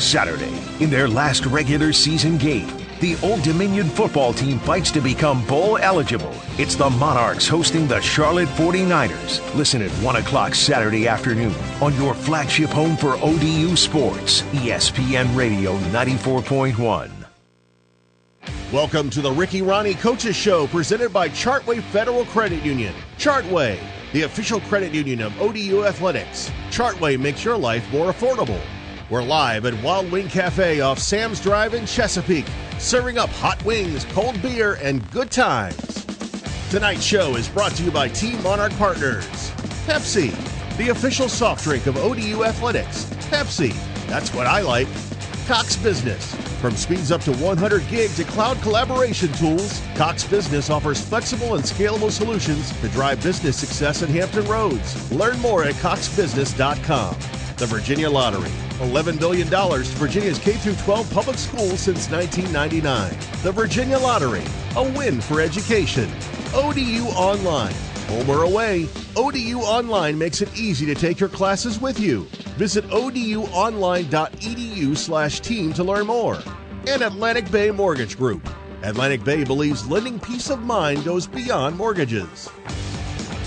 Saturday, in their last regular season game, the Old Dominion football team fights to become bowl eligible. It's the Monarchs hosting the Charlotte 49ers. Listen at 1 o'clock Saturday afternoon on your flagship home for ODU sports, ESPN Radio 94.1. Welcome to the Ricky Rahne Coaches Show presented by Chartway Federal Credit Union. Chartway, the official credit union of ODU Athletics. Chartway makes your life more affordable. We're live at Wild Wing Cafe off Sam's Drive in Chesapeake, serving up hot wings, cold beer, and good times. Tonight's show is brought to you by Team Monarch Partners. Pepsi, the official soft drink of ODU Athletics. Pepsi, that's what I like. Cox Business. From speeds up to 100 gig to cloud collaboration tools, Cox Business offers flexible and scalable solutions to drive business success in Hampton Roads. Learn more at coxbusiness.com. The Virginia Lottery. $11 billion to Virginia's K 12 public schools since 1999. The Virginia Lottery. A win for education. ODU Online. Home or away, ODU Online makes it easy to take your classes with you. Visit oduonline.edu slash team to learn more. And Atlantic Bay Mortgage Group. Atlantic Bay believes lending peace of mind goes beyond mortgages.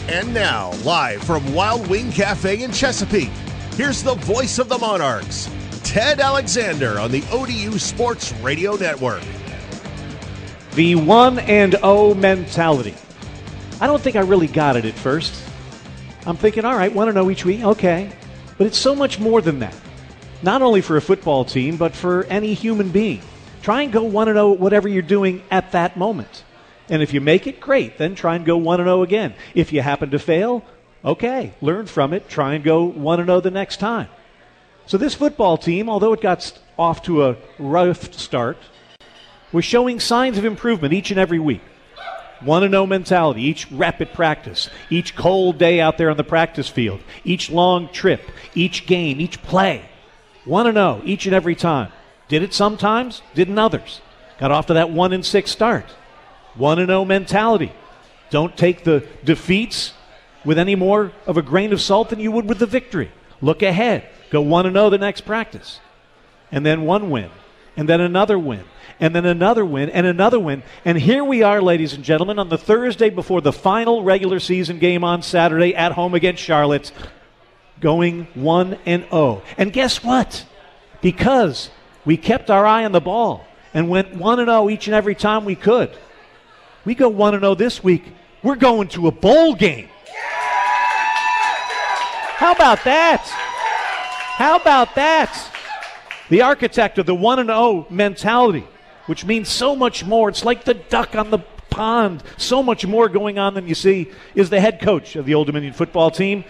And now, live from Wild Wing Cafe in Chesapeake, here's the voice of the Monarchs, Ted Alexander on the ODU Sports Radio Network. The 1 and O mentality. I don't think I really got it at first. I'm thinking, all right, 1 and 0 each week, okay. But it's so much more than that. Not only for a football team, but for any human being. Try and go 1 and 0 whatever you're doing at that moment. And if you make it, great. Then try and go 1 and 0 again. If you happen to fail, okay, learn from it. Try and go 1 and 0 the next time. So this football team, although it got off to a rough start, was showing signs of improvement each and every week. 1 0 mentality, each rapid practice, each cold day out there on the practice field, each long trip, each game, each play. 1 0 each and every time. Did it sometimes, didn't others. Got off to that 1 and 6 start. 1 0 mentality. Don't take the defeats with any more of a grain of salt than you would with the victory. Look ahead. Go 1 0 the next practice. And then one win. And then another win and then another win and another win. And here we are, ladies and gentlemen, on the Thursday before the final regular season game on Saturday at home against Charlotte, going 1 and 0. And guess what? Because we kept our eye on the ball and went 1 and 0 each and every time we could. We go 1 and 0 this week. We're going to a bowl game. How about that? How about that? The architect of the 1 and 0 mentality which means so much more. It's like the duck on the pond. So much more going on than you see is the head coach of the Old Dominion football team,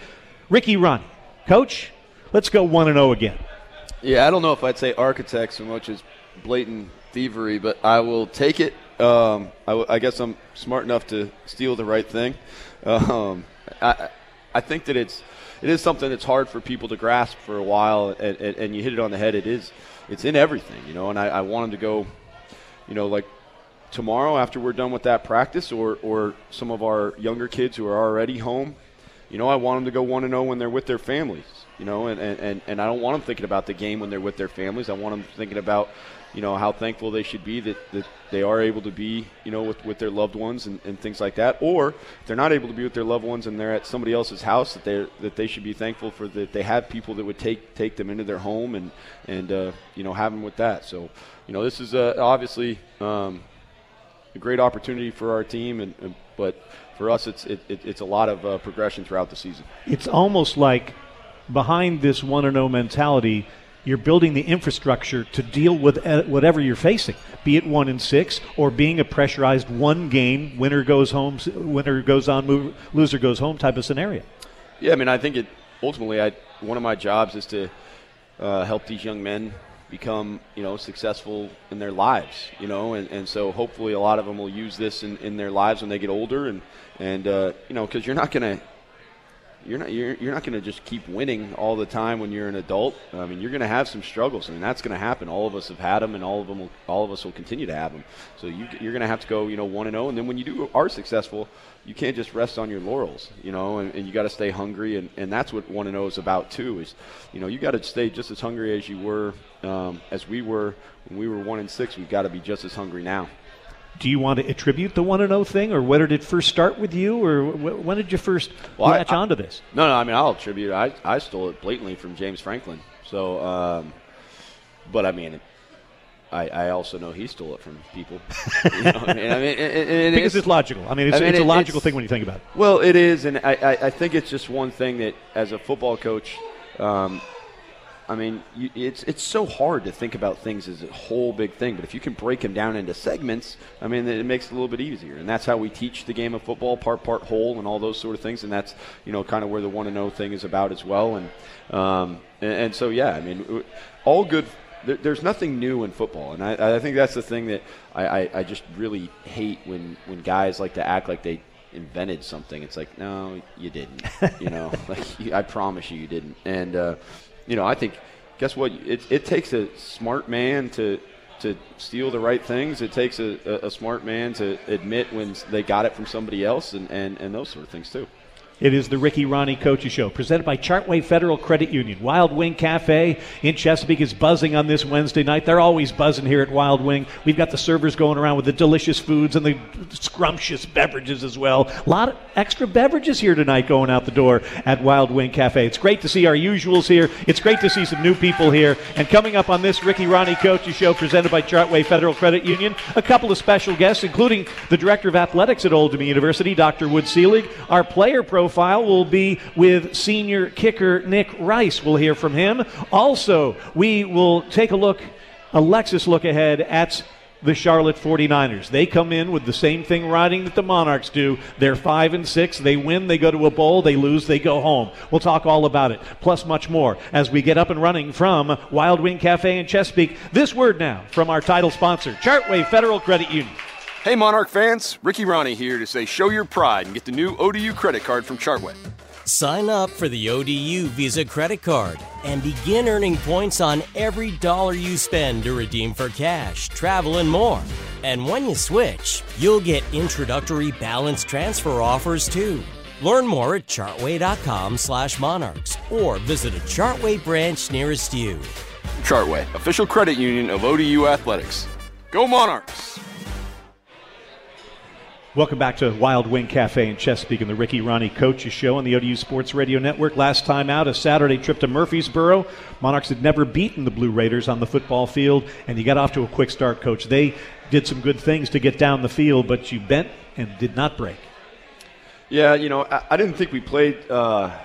Ricky Rahne. Coach, let's go 1 and 0 again. Yeah, I don't know if I'd say architect so much as blatant thievery, but I will take it. Um, I, guess I'm smart enough to steal the right thing. Um, I, I think that it's it is something that's hard for people to grasp for a while, and, and, and you hit it on the head. It is it's in everything, you know. And I, I want them to go you know, like tomorrow after we're done with that practice, or or some of our younger kids who are already home, you know, I want them to go one and zero oh when they're with their families. You know, and, and, and I don't want them thinking about the game when they're with their families. I want them thinking about, you know, how thankful they should be that, that they are able to be, you know, with, with their loved ones and, and things like that. Or if they're not able to be with their loved ones and they're at somebody else's house, that they that they should be thankful for that they have people that would take take them into their home and and uh, you know have them with that. So you know, this is uh, obviously um, a great opportunity for our team, and, and but for us, it's it, it, it's a lot of uh, progression throughout the season. It's almost like behind this one and zero mentality. You're building the infrastructure to deal with uh, whatever you're facing, be it one and six or being a pressurized one game, winner goes home, winner goes on, move, loser goes home type of scenario. Yeah, I mean, I think it ultimately, I, one of my jobs is to uh, help these young men become you know successful in their lives you know and, and so hopefully a lot of them will use this in, in their lives when they get older and and uh, you know because you're not going to you're not you're, you're not going to just keep winning all the time when you're an adult. I mean, you're going to have some struggles. I mean, that's going to happen. All of us have had them, and all of them will, all of us will continue to have them. So you, you're going to have to go, you know, one and zero. And then when you do are successful, you can't just rest on your laurels, you know, and, and you got to stay hungry. And, and that's what one and zero is about too. Is you know you got to stay just as hungry as you were, um, as we were when we were one and six. We've got to be just as hungry now do you want to attribute the one and zero oh thing, or where did it first start with you, or when did you first well, latch I, onto this? No, no. I mean, I'll attribute. I I stole it blatantly from James Franklin. So, um, but I mean. I, I, also know he stole it from people. You know, I mean, I mean because it's logical. I mean, it's, I mean, it's a logical it's, thing when you think about it. Well, it is, and I, I, think it's just one thing that, as a football coach, um, I mean, you, it's it's so hard to think about things as a whole big thing, but if you can break them down into segments, I mean, it makes it a little bit easier. And that's how we teach the game of football, part part whole, and all those sort of things. And that's you know kind of where the one to know thing is about as well. And um, and, and, so yeah, I mean, all good. There, there's nothing new in football, and I, I think that's the thing that I, I, I just really hate when when guys like to act like they invented something. It's like, no, you didn't. you know, like you, I promise you, you didn't. And uh, you know, I think, guess what? It, it takes a smart man to to steal the right things. It takes a, a, a smart man to admit when they got it from somebody else, and, and, and those sort of things too. It is the Ricky Rahne Coaches Show, presented by Chartway Federal Credit Union. Wild Wing Cafe in Chesapeake is buzzing on this Wednesday night. They're always buzzing here at Wild Wing. We've got the servers going around with the delicious foods and the scrumptious beverages as well. A lot of extra beverages here tonight going out the door at Wild Wing Cafe. It's great to see our usuals here. It's great to see some new people here. And coming up on this Ricky Rahne Coaches Show, presented by Chartway Federal Credit Union, a couple of special guests, including the Director of Athletics at Old Dominion University, Dr. Wood Selig, our player pro profile will be with senior kicker Nick Rice. We'll hear from him. Also, we will take a look, a Lexus look ahead at the Charlotte 49ers. They come in with the same thing riding that the Monarchs do. They're 5 and 6. They win, they go to a bowl, they lose, they go home. We'll talk all about it, plus much more as we get up and running from Wild Wing Cafe in Chesapeake. This word now from our title sponsor, Chartway Federal Credit Union. Hey, Monarch fans, Ricky Rahne here to say show your pride and get the new ODU credit card from Chartway. Sign up for the ODU Visa credit card and begin earning points on every dollar you spend to redeem for cash, travel, and more. And when you switch, you'll get introductory balance transfer offers too. Learn more at chartway.com/monarchs or visit a Chartway branch nearest you. Chartway, official credit union of ODU athletics. Go Monarchs! Welcome back to Wild Wing Cafe in Chesapeake and the Ricky Rahne Coaches Show on the ODU Sports Radio Network. Last time out, a Saturday trip to Murfreesboro. Monarchs had never beaten the Blue Raiders on the football field, and you got off to a quick start, Coach. They did some good things to get down the field, but you bent and did not break. Yeah, you know, I, I didn't think we played uh,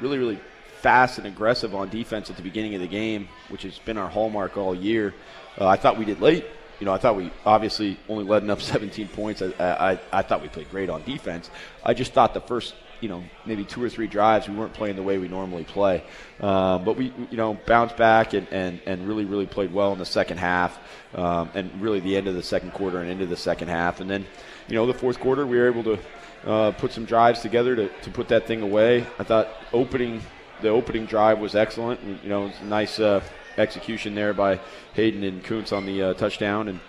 really, really fast and aggressive on defense at the beginning of the game, which has been our hallmark all year. Uh, I thought we did late you know, I thought we obviously only led up 17 points. I, I, I thought we played great on defense. I just thought the first, you know, maybe two or three drives we weren't playing the way we normally play. Um, but we, you know, bounced back and, and, and really, really played well in the second half um, and really the end of the second quarter and into the second half. And then, you know, the fourth quarter we were able to uh, put some drives together to, to put that thing away. I thought opening the opening drive was excellent. You know, it's a nice. Uh, execution there by Hayden and Kuntz on the uh, touchdown. And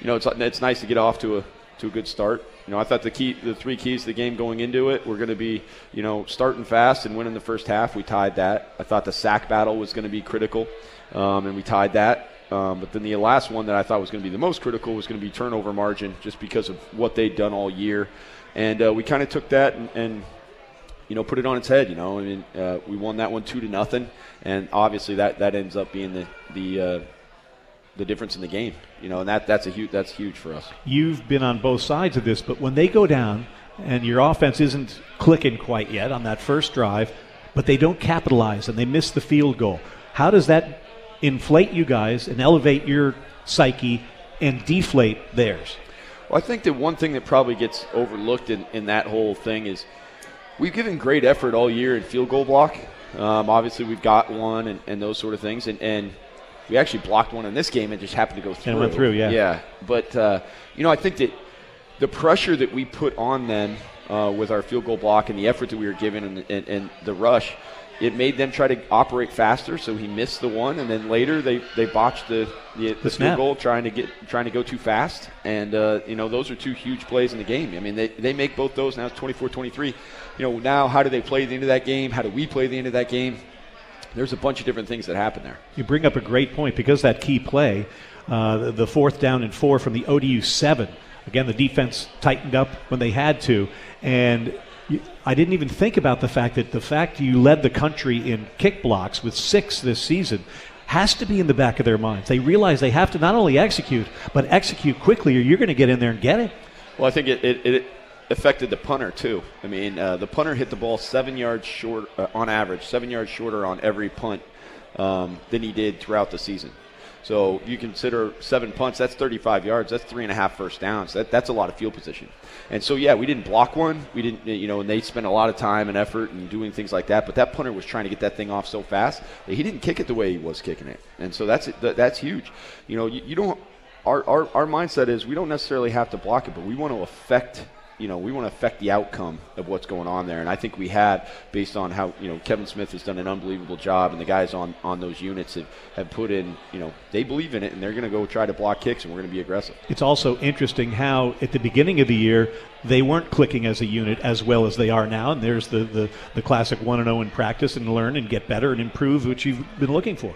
you know, it's it's nice to get off to a to a good start. You know, I thought the key, the three keys to the game going into it were going to be, you know, starting fast and winning the first half. We tied that. I thought the sack battle was going to be critical, um, and we tied that. Um, but then the last one that I thought was going to be the most critical was going to be turnover margin, just because of what they'd done all year. And uh, we kind of took that and, and you know, put it on its head. You know, I mean, uh, we won that one two to nothing, and obviously that that ends up being the the uh, the difference in the game. You know, and that that's a huge that's huge for us. You've been on both sides of this, but when they go down and your offense isn't clicking quite yet on that first drive, but they don't capitalize and they miss the field goal, how does that inflate you guys and elevate your psyche and deflate theirs? Well, I think that one thing that probably gets overlooked in, in that whole thing is we've given great effort all year in field goal block. Um, obviously, we've got one and, and, those sort of things, and, and we actually blocked one in this game and just happened to go through. And went through, yeah. Yeah, but uh, you know, I think that the pressure that we put on them uh, with our field goal block and the effort that we were given and, and, and the rush, it made them try to operate faster. So he missed the one, and then later they, they botched the the, the field goal trying to get trying to go too fast. And uh, you know those are two huge plays in the game. I mean they, they make both those now. It's 24-23. You know now how do they play the end of that game? How do we play the end of that game? There's a bunch of different things that happen there. You bring up a great point because that key play, uh, the fourth down and four from the ODU seven. Again, the defense tightened up when they had to, and I didn't even think about the fact that the fact you led the country in kick blocks with six this season has to be in the back of their minds. They realize they have to not only execute, but execute quickly, or you're going to get in there and get it. Well, I think it, it, it affected the punter too. I mean, uh, the punter hit the ball seven yards short uh, on average, seven yards shorter on every punt um, than he did throughout the season. So you consider seven punts, that's 35 yards. That's three and a half first downs. That, that's a lot of field position. And so, yeah, we didn't block one. We didn't, eh, you know, and they spent a lot of time and effort and doing things like that. But that punter was trying to get that thing off so fast that he didn't kick it the way he was kicking it. And so that's that's huge. You know, you, you don't. Our, our, our mindset is we don't necessarily have to block it, but we want to affect you know, we want to affect the outcome of what's going on there. And I think we had, based on how, you know, Kevin Smith has done an unbelievable job and the guys on, on those units have, have put in, you know, they believe in it and they're going to go try to block kicks and we're going to be aggressive. It's also interesting how at the beginning of the year they weren't clicking as a unit as well as they are now. And there's the, the, the classic 1 0 in practice and learn and get better and improve, which you've been looking for.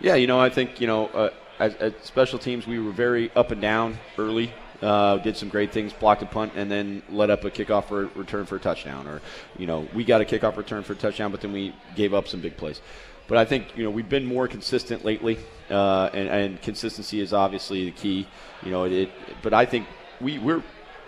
Yeah, you know, I think, you know, uh, as, as special teams, we were very up and down early uh, did some great things, blocked a punt, and then let up a kickoff for return for a touchdown. Or, you know, we got a kickoff return for a touchdown, but then we gave up some big plays. But I think you know we've been more consistent lately, uh, and, and, consistency is obviously the key. You know, it, it, but I think we we're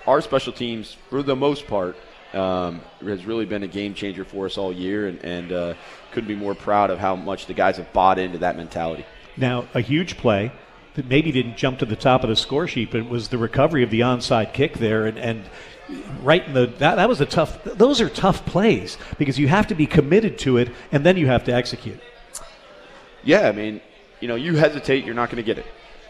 our special teams for the most part um, has really been a game changer for us all year, and, and uh, couldn't be more proud of how much the guys have bought into that mentality. Now, a huge play that maybe didn't jump to the top of the score sheet, but it was the recovery of the onside kick there, and, and right in the that, that was a tough. Those are tough plays because you have to be committed to it, and then you have to execute. Yeah, I mean, you know, you hesitate, you're not going to get it,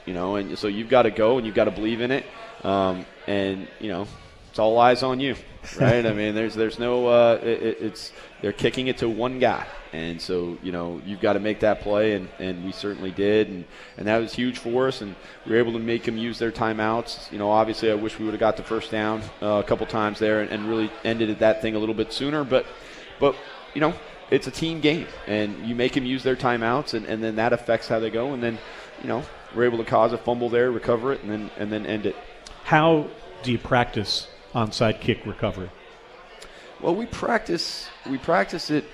you know, and so you've got to go and you've got to believe in it, um, and you know, it's all eyes on you, right? I mean, there's there's no uh, it, it's they're kicking it to one guy, and so, you know, you've got to make that play, and, and we certainly did. And, and that was huge for us, and we were able to make them use their timeouts. You know, obviously, I wish we would have got the first down uh, a couple times there and, and really ended that thing a little bit sooner. But, but you know, it's a team game, and you make them use their timeouts, and, and then that affects how they go. And then, you know, we're able to cause a fumble there, recover it, and then, and then end it. How do you practice onside kick recovery? Well, we practice we practice it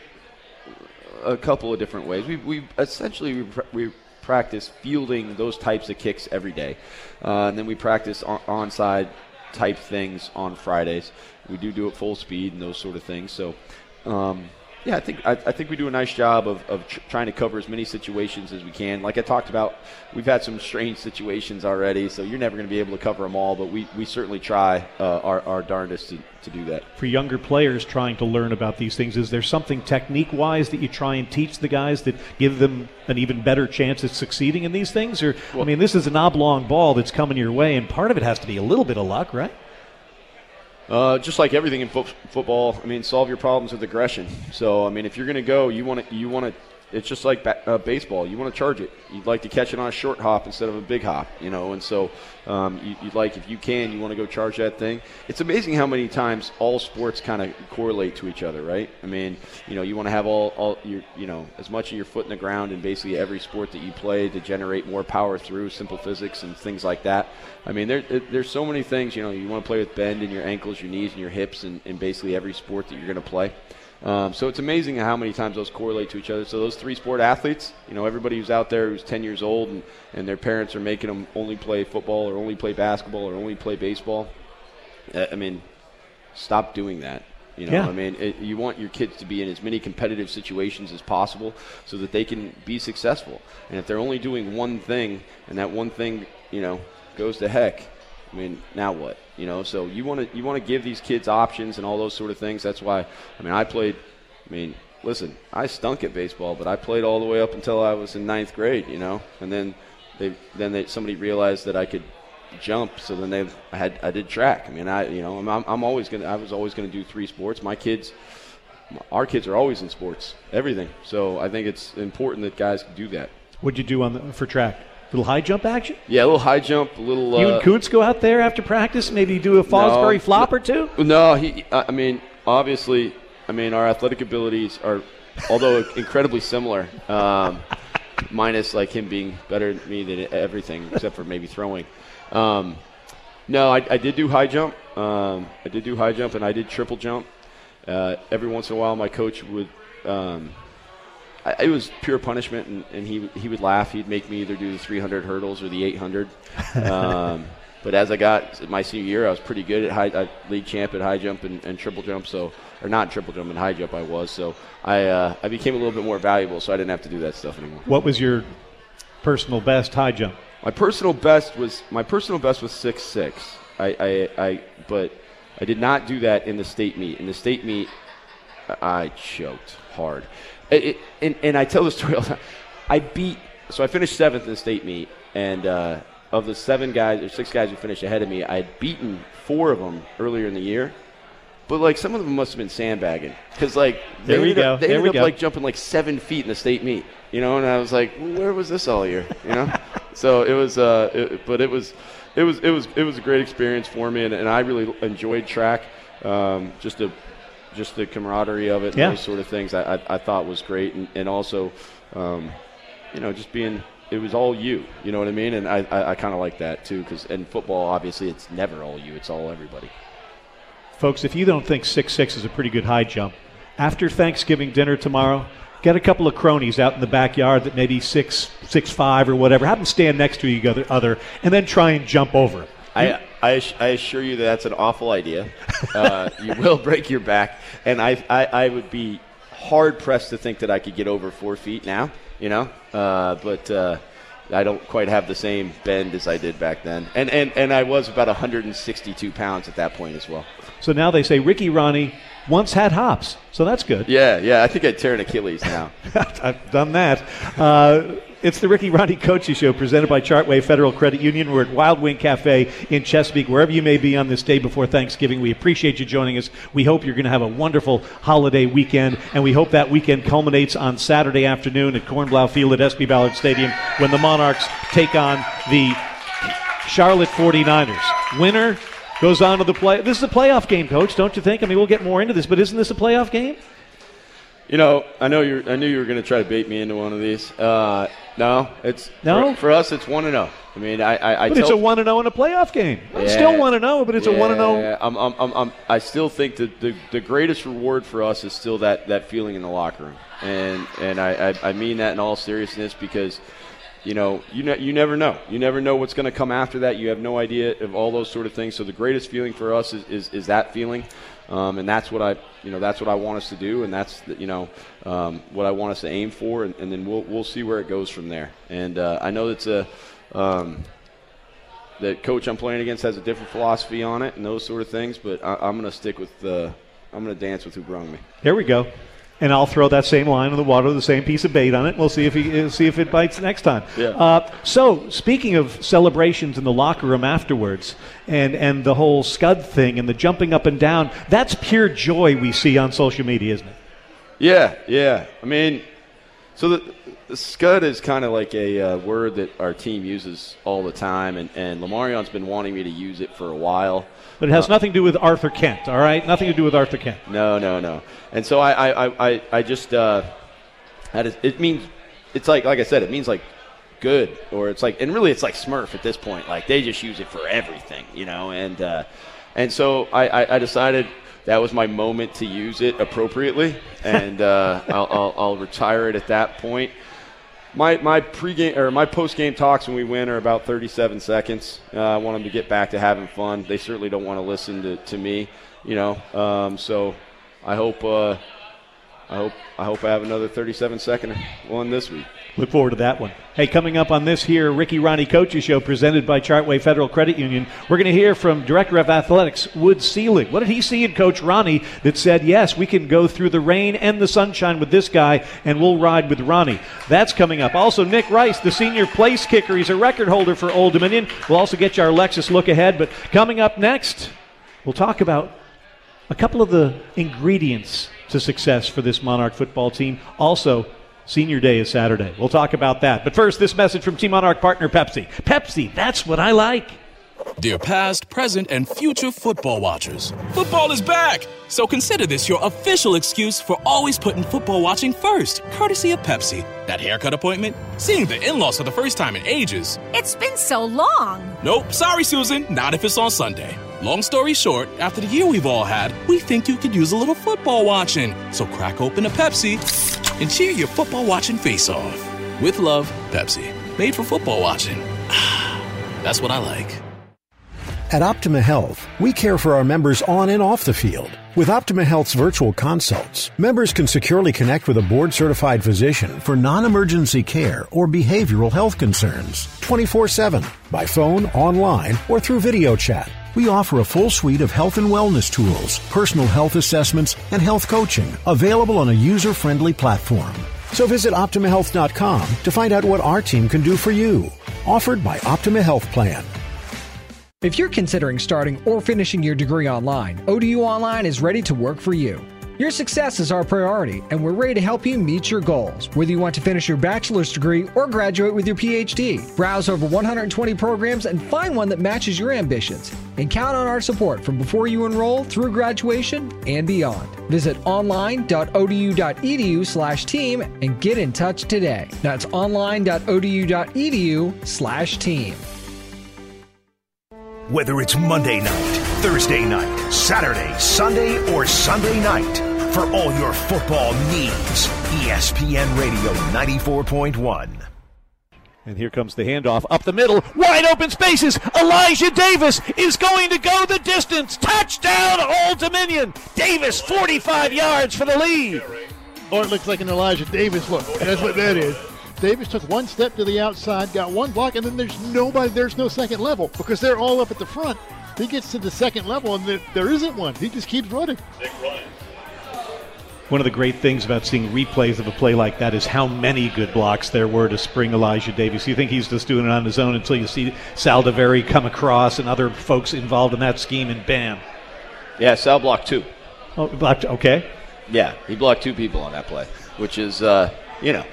a couple of different ways. We, we essentially we, we practice fielding those types of kicks every day, uh, and then we practice on, onside type things on Fridays. We do do it full speed and those sort of things. So. Um, yeah, I think I, I, think we do a nice job of, of tr- trying to cover as many situations as we can. Like I talked about, we've had some strange situations already, so you're never going to be able to cover them all. But we, we certainly try uh, our, our darndest to, to do that. For younger players trying to learn about these things, is there something technique wise that you try and teach the guys that give them an even better chance at succeeding in these things? Or well, I mean, this is an oblong ball that's coming your way, and part of it has to be a little bit of luck, right? Uh, just like everything in fo- football, I mean, solve your problems with aggression. So, I mean, if you're going to go, you want to you want to it's just like ba- uh, baseball. You want to charge it. You'd like to catch it on a short hop instead of a big hop, you know. And so, um, you, would like if you can, you want to go charge that thing. It's amazing how many times all sports kind of correlate to each other, right? I mean, you know, you want to have all, all your, you know, as much of your foot in the ground in basically every sport that you play to generate more power through simple physics and things like that. I mean, there, there's so many things. You know, you want to play with bend in your ankles, your knees, and your hips, in, in basically every sport that you're going to play. Um, so it's amazing how many times those correlate to each other. So those three sport athletes, you know, everybody who's out there who's 10 years old and, and their parents are making them only play football or only play basketball or only play baseball. Uh, I mean, stop doing that. You know, yeah. I mean, it, you want your kids to be in as many competitive situations as possible so that they can be successful. And if they're only doing one thing and that one thing, you know, goes to heck, I mean, now what? You know, so you want to you want to give these kids options and all those sort of things. That's why. I mean, I played. I mean, listen, I stunk at baseball, but I played all the way up until I was in ninth grade. You know, and then they then they, somebody realized that I could jump. So then they I had I did track. I mean, I you know I'm I'm, always gonna I was always gonna do three sports. My kids, our kids are always in sports, everything. So I think it's important that guys do that. What'd you do on the, for track? Little high jump action? Yeah, a little high jump, a little. You uh, and Kuntz go out there after practice, maybe do a Fosbury No, flop or two? No, he. I I mean, obviously, I mean, our athletic abilities are, although incredibly similar, um, minus like him being better than me than everything except for maybe throwing. Um, no, I, I did do high jump. Um, I did do high jump, and I did triple jump. Uh, every once in a while, my coach would. Um, I, it was pure punishment, and, and he he would laugh. He'd make me either do the 300 hurdles or the 800. Um, but as I got my senior year, I was pretty good at high I lead champ at high jump and, and triple jump. So, or not triple jump and high jump, I was. So I uh, I became a little bit more valuable. So I didn't have to do that stuff anymore. What was your personal best high jump? My personal best was my personal best was six six. I, I, I but I did not do that in the state meet. In the state meet, I choked hard. It, it, and, and I tell the story all the time. I beat so I finished seventh in the state meet, and uh, of the seven guys or six guys who finished ahead of me, I had beaten four of them earlier in the year. But like some of them must have been sandbagging because like they There we ended go. up, they There ended up go. like jumping like seven feet in the state meet, you know. And I was like, well, where was this all year, you know? so it was, uh, it, but it was, it was, it was, it was a great experience for me, and, and I really enjoyed track. Um, just the, just the camaraderie of it, and Yeah. those sort of things, I, I, I thought was great, and, and also, um, you know, just being. It was all you, you know what I mean, and I, I, I kind of like that too, because in football, obviously, it's never all you; it's all everybody. Folks, if you don't think six six is a pretty good high jump, after Thanksgiving dinner tomorrow, get a couple of cronies out in the backyard that maybe six six five or whatever. Have them stand next to each other, other and then try and jump over. I, I, I assure you that that's an awful idea. Uh, you will break your back, and I, I, I would be hard pressed to think that I could get over four feet now. You know, uh, but uh, I don't quite have the same bend as I did back then, and and, and I was about 162 pounds at that point as well. So now they say Ricky Rahne once had hops, so that's good. Yeah, yeah. I think I'd tear an Achilles now. I've done that. It's the Ricky Rahne Coaches Show presented by Chartway Federal Credit Union. We're at Wild Wing Cafe in Chesapeake, wherever you may be on this day before Thanksgiving. We appreciate you joining us. We hope you're going to have a wonderful holiday weekend, and we hope that weekend culminates on Saturday afternoon at Kornblau Field at SB Ballard Stadium when the Monarchs take on the Charlotte 49ers. Winner goes on to the play. This is a playoff game, Coach, don't you think? I mean, we'll get more into this, but isn't this a playoff game? You know, I know you. I knew you were going to try to bait me into one of these. Uh, no, it's No? For, for us, it's one and zero. I mean, I, I, I But it's a 1 and 0 in a playoff game. It's Yeah. still 1 and 0, but it's a 1 and 0. Yeah, I'm, I'm, I'm, I'm, I still think that the, the greatest reward for us is still that, that feeling in the locker room, and and I, I, I mean that in all seriousness because, you know, you ne- you never know, you never know what's going to come after that. You have no idea of all those sort of things. So the greatest feeling for us is, is, is that feeling, um, and that's what I you know that's what I want us to do, and that's the, you know um, what I want us to aim for, and, and then we'll we'll see where it goes from there. And uh, I know that's a. Um, the coach I'm playing against has a different philosophy on it and those sort of things. But I, I'm going to stick with the. I'm going to dance with who brung me. There we go. And I'll throw that same line in the water, the same piece of bait on it. We'll see if he uh, see if it bites next time. Yeah. Uh, so, speaking of celebrations in the locker room afterwards, and and the whole Scud thing and the jumping up and down, that's pure joy we see on social media, isn't it? Yeah, yeah. I mean, so the, the scud is kind of like a uh, word that our team uses all the time, and and Lamarion's been wanting me to use it for a while. But it has nothing to do with Arthur Kent. All right, nothing to do with Arthur Kent. No, no, no. And so I, I, I, I- just, uh, that is, it means, it's like, like I said, it means like good, or it's like, and really it's like Smurf at this point. Like they just use it for everything, you know. And uh, and so I, I, I decided that was my moment to use it appropriately, and uh, I'll, I'll, I'll retire it at that point. My my pregame or my postgame talks when we win are about 37 seconds. Uh, I want them to get back to having fun. They certainly don't want to listen to, to me, you know. Um, so I hope uh, I hope I hope I have another 37 second one this week. Look forward to that one. Hey, coming up on this here Ricky Rahne Coaches Show presented by Chartway Federal Credit Union, we're going to hear from Director of Athletics Wood Selig. What did he see in Coach Rahne that said, yes, we can go through the rain and the sunshine with this guy and we'll ride with Rahne? That's coming up. Also, Nick Rice, the senior place kicker, he's a record holder for Old Dominion. We'll also get you our Lexus look ahead. But coming up next, we'll talk about a couple of the ingredients to success for this Monarch football team. Also, Senior Day is Saturday. We'll talk about that. But first, this message from Team Monarch partner Pepsi. Pepsi, that's what I like. Dear past, present, and future football watchers, football is back! So consider this your official excuse for always putting football watching first, courtesy of Pepsi. That haircut appointment? Seeing the in laws for the first time in ages. It's been so long. Nope, sorry, Susan, not if it's on Sunday. Long story short, after the year we've all had, we think you could use a little football watching. So crack open a Pepsi and cheer your football watching face off. With love, Pepsi. Made for football watching. That's what I like. At Optima Health, we care for our members on and off the field. With Optima Health's virtual consults, members can securely connect with a board certified physician for non emergency care or behavioral health concerns 24 7 by phone, online, or through video chat. We offer a full suite of health and wellness tools, personal health assessments, and health coaching available on a user friendly platform. So visit OptimaHealth.com to find out what our team can do for you. Offered by Optima Health Plan. If you're considering starting or finishing your degree online, ODU Online is ready to work for you. Your success is our priority, and we're ready to help you meet your goals. Whether you want to finish your bachelor's degree or graduate with your PhD, browse over 120 programs and find one that matches your ambitions. And count on our support from before you enroll through graduation and beyond. Visit online.odu.edu/team and get in touch today. That's online.odu.edu/team. Whether it's Monday night, Thursday night, Saturday, Sunday, or Sunday night, for all your football needs, ESPN Radio 94.1. And here comes the handoff up the middle, wide open spaces. Elijah Davis is going to go the distance. Touchdown, Old Dominion. Davis, 45 yards for the lead. Or it looks like an Elijah Davis look. That's what that is. Davis took one step to the outside, got one block, and then there's nobody, there's no second level because they're all up at the front. He gets to the second level and there, there isn't one. He just keeps running. One of the great things about seeing replays of a play like that is how many good blocks there were to spring Elijah Davis. You think he's just doing it on his own until you see Saldiveri come across and other folks involved in that scheme, and bam. Yeah, Sal blocked two. Oh, blocked. Okay. Yeah, he blocked two people on that play, which is, uh, you know,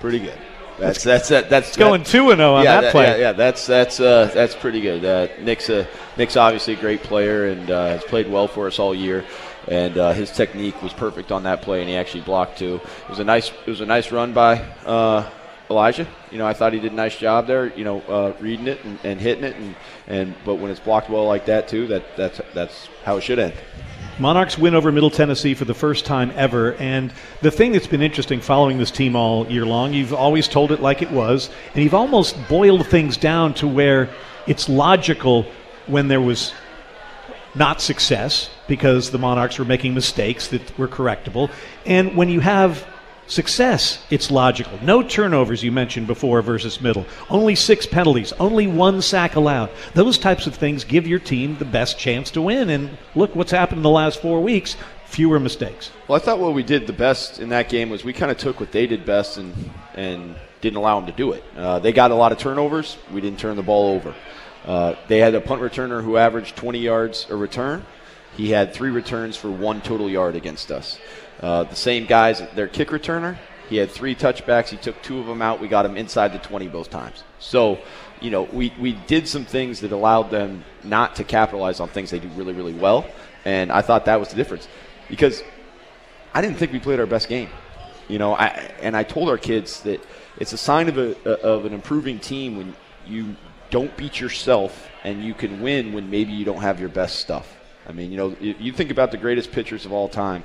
pretty good. That's that's that's, that's going two and zero on yeah, that play. Yeah, yeah, that's that's uh, that's pretty good. Uh, Nick's a Nick's obviously a great player and uh, has played well for us all year. And uh, his technique was perfect on that play, and he actually blocked two. It was a nice it was a nice run by uh, Elijah. You know, I thought he did a nice job there. You know, uh, reading it and, and hitting it, and, and but when it's blocked well like that too, that that's that's how it should end. Monarchs win over Middle Tennessee for the first time ever. And the thing that's been interesting following this team all year long, you've always told it like it was, and you've almost boiled things down to where it's logical when there was not success because the Monarchs were making mistakes that were correctable. And when you have success, it's logical. No turnovers, you mentioned before, versus middle. Only six penalties, only one sack allowed. Those types of things give your team the best chance to win. And look what's happened in the last four weeks fewer mistakes. Well, I thought what we did the best in that game was we kind of took what they did best and, and didn't allow them to do it. Uh, they got a lot of turnovers, we didn't turn the ball over. Uh, they had a punt returner who averaged 20 yards a return. He had three returns for one total yard against us. Uh, the same guys, their kick returner, he had three touchbacks. He took two of them out. We got him inside the 20 both times. So, you know, we, we did some things that allowed them not to capitalize on things they do really, really well. And I thought that was the difference because I didn't think we played our best game. You know, I, and I told our kids that it's a sign of, a, of an improving team when you don't beat yourself and you can win when maybe you don't have your best stuff. I mean, you know, you think about the greatest pitchers of all time.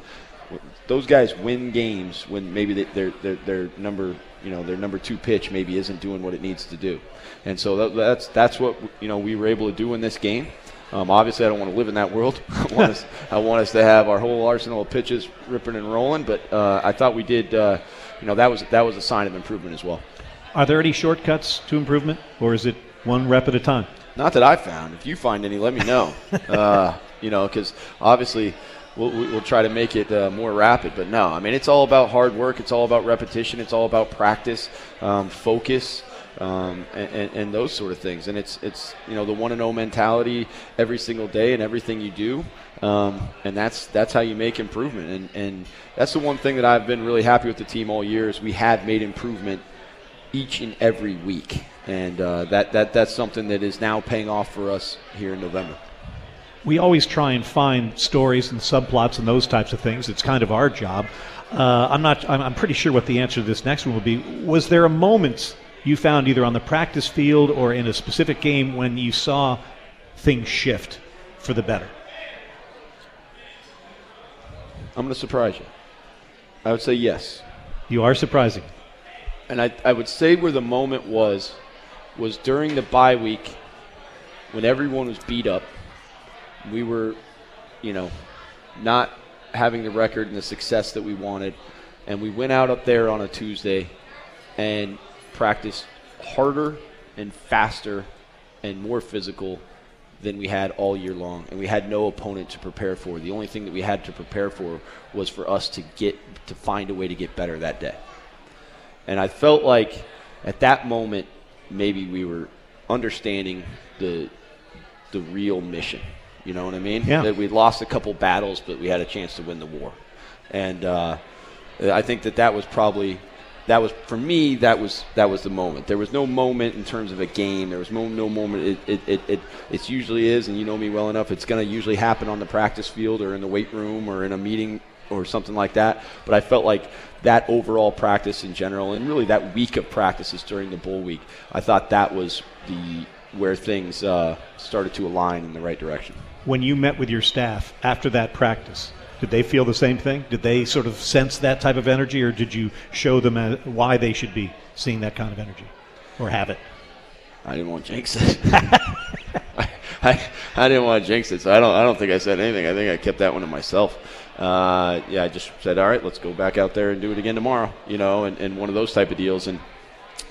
Those guys win games when maybe their their their number you know their number two pitch maybe isn't doing what it needs to do, and so that's that's what you know we were able to do in this game. Um, obviously, I don't want to live in that world. I, want us, I want us to have our whole arsenal of pitches ripping and rolling. But uh, I thought we did. Uh, you know, that was that was a sign of improvement as well. Are there any shortcuts to improvement, or is it one rep at a time? Not that I found. If you find any, let me know. uh, you know, because obviously we'll, we'll try to make it uh, more rapid. But no, I mean, it's all about hard work. It's all about repetition. It's all about practice, um, focus. Um, and, and, and, those sort of things, and it's it's you know the one and zero mentality every single day and everything you do, um, and that's that's how you make improvement, and and that's the one thing that I've been really happy with the team all year is we have made improvement each and every week, and uh, that that that's something that is now paying off for us here in November we always try and find stories and subplots and those types of things. It's kind of our job. Uh, I'm not. I'm, I'm, pretty sure what the answer to this next one will be. Was there a moment you found either on the practice field or in a specific game when you saw things shift for the better? I'm going to surprise you. I would say yes. You are surprising. And I, I would say where the moment was was during the bye week when everyone was beat up we were, you know, not having the record and the success that we wanted. And we went out up there on a Tuesday and practiced harder and faster and more physical than we had all year long. And we had no opponent to prepare for. The only thing that we had to prepare for was for us to get to find a way to get better that day. And I felt like at that moment maybe we were understanding the the real mission you know what I mean? Yeah. That we lost a couple battles, but we had a chance to win the war. And uh, I think that that was probably that was for me that was that was the moment. There was no moment in terms of a game. There was no no moment. It it it, it it's usually is, and you know me well enough. It's going to usually happen on the practice field or in the weight room or in a meeting or something like that. But I felt like that overall practice in general, and really that week of practices during the bowl week, I thought that was the where things uh, started to align in the right direction when you met with your staff after that practice, did they feel the same thing? Did they sort of sense that type of energy, or did you show them uh, why they should be seeing that kind of energy or have it? I didn't want to jinx it. I, I, I, didn't want to jinx it, so I don't. I don't think I said anything. I think I kept that one to myself. Uh, yeah, I just said, all right, let's go back out there and do it again tomorrow. You know, and, and one of those type of deals. And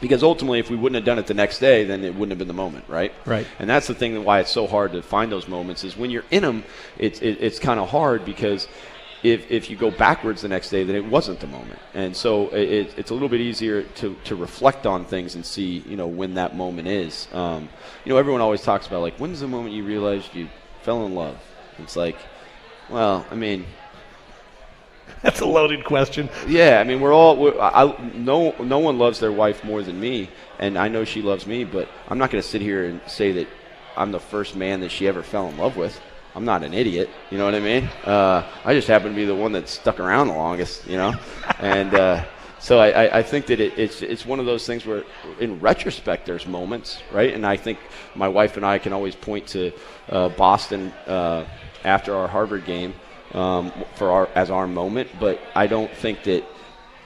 because ultimately, if we wouldn't have done it the next day, then it wouldn't have been the moment, right? Right. And that's the thing why it's so hard to find those moments is when you're in them, it's it, it's kind of hard because if if you go backwards the next day, then it wasn't the moment, and so it, it's a little bit easier to to reflect on things and see you know when that moment is. Um, you know, everyone always talks about like when's the moment you realized you fell in love. It's like, well, I mean, That's a loaded question. Yeah, I mean, we're all. We're, I, no, no one loves their wife more than me, and I know she loves me. But I'm not going to sit here and say that I'm the first man that she ever fell in love with. I'm not an idiot. You know what I mean? Uh, I just happen to be the one that stuck around the longest. You know, and. Uh, so I, I, think that it, it's it's one of those things where, in retrospect, there's moments, right? And I think my wife and I can always point to uh, Boston uh, after our Harvard game, um, for our as our moment. But I don't think that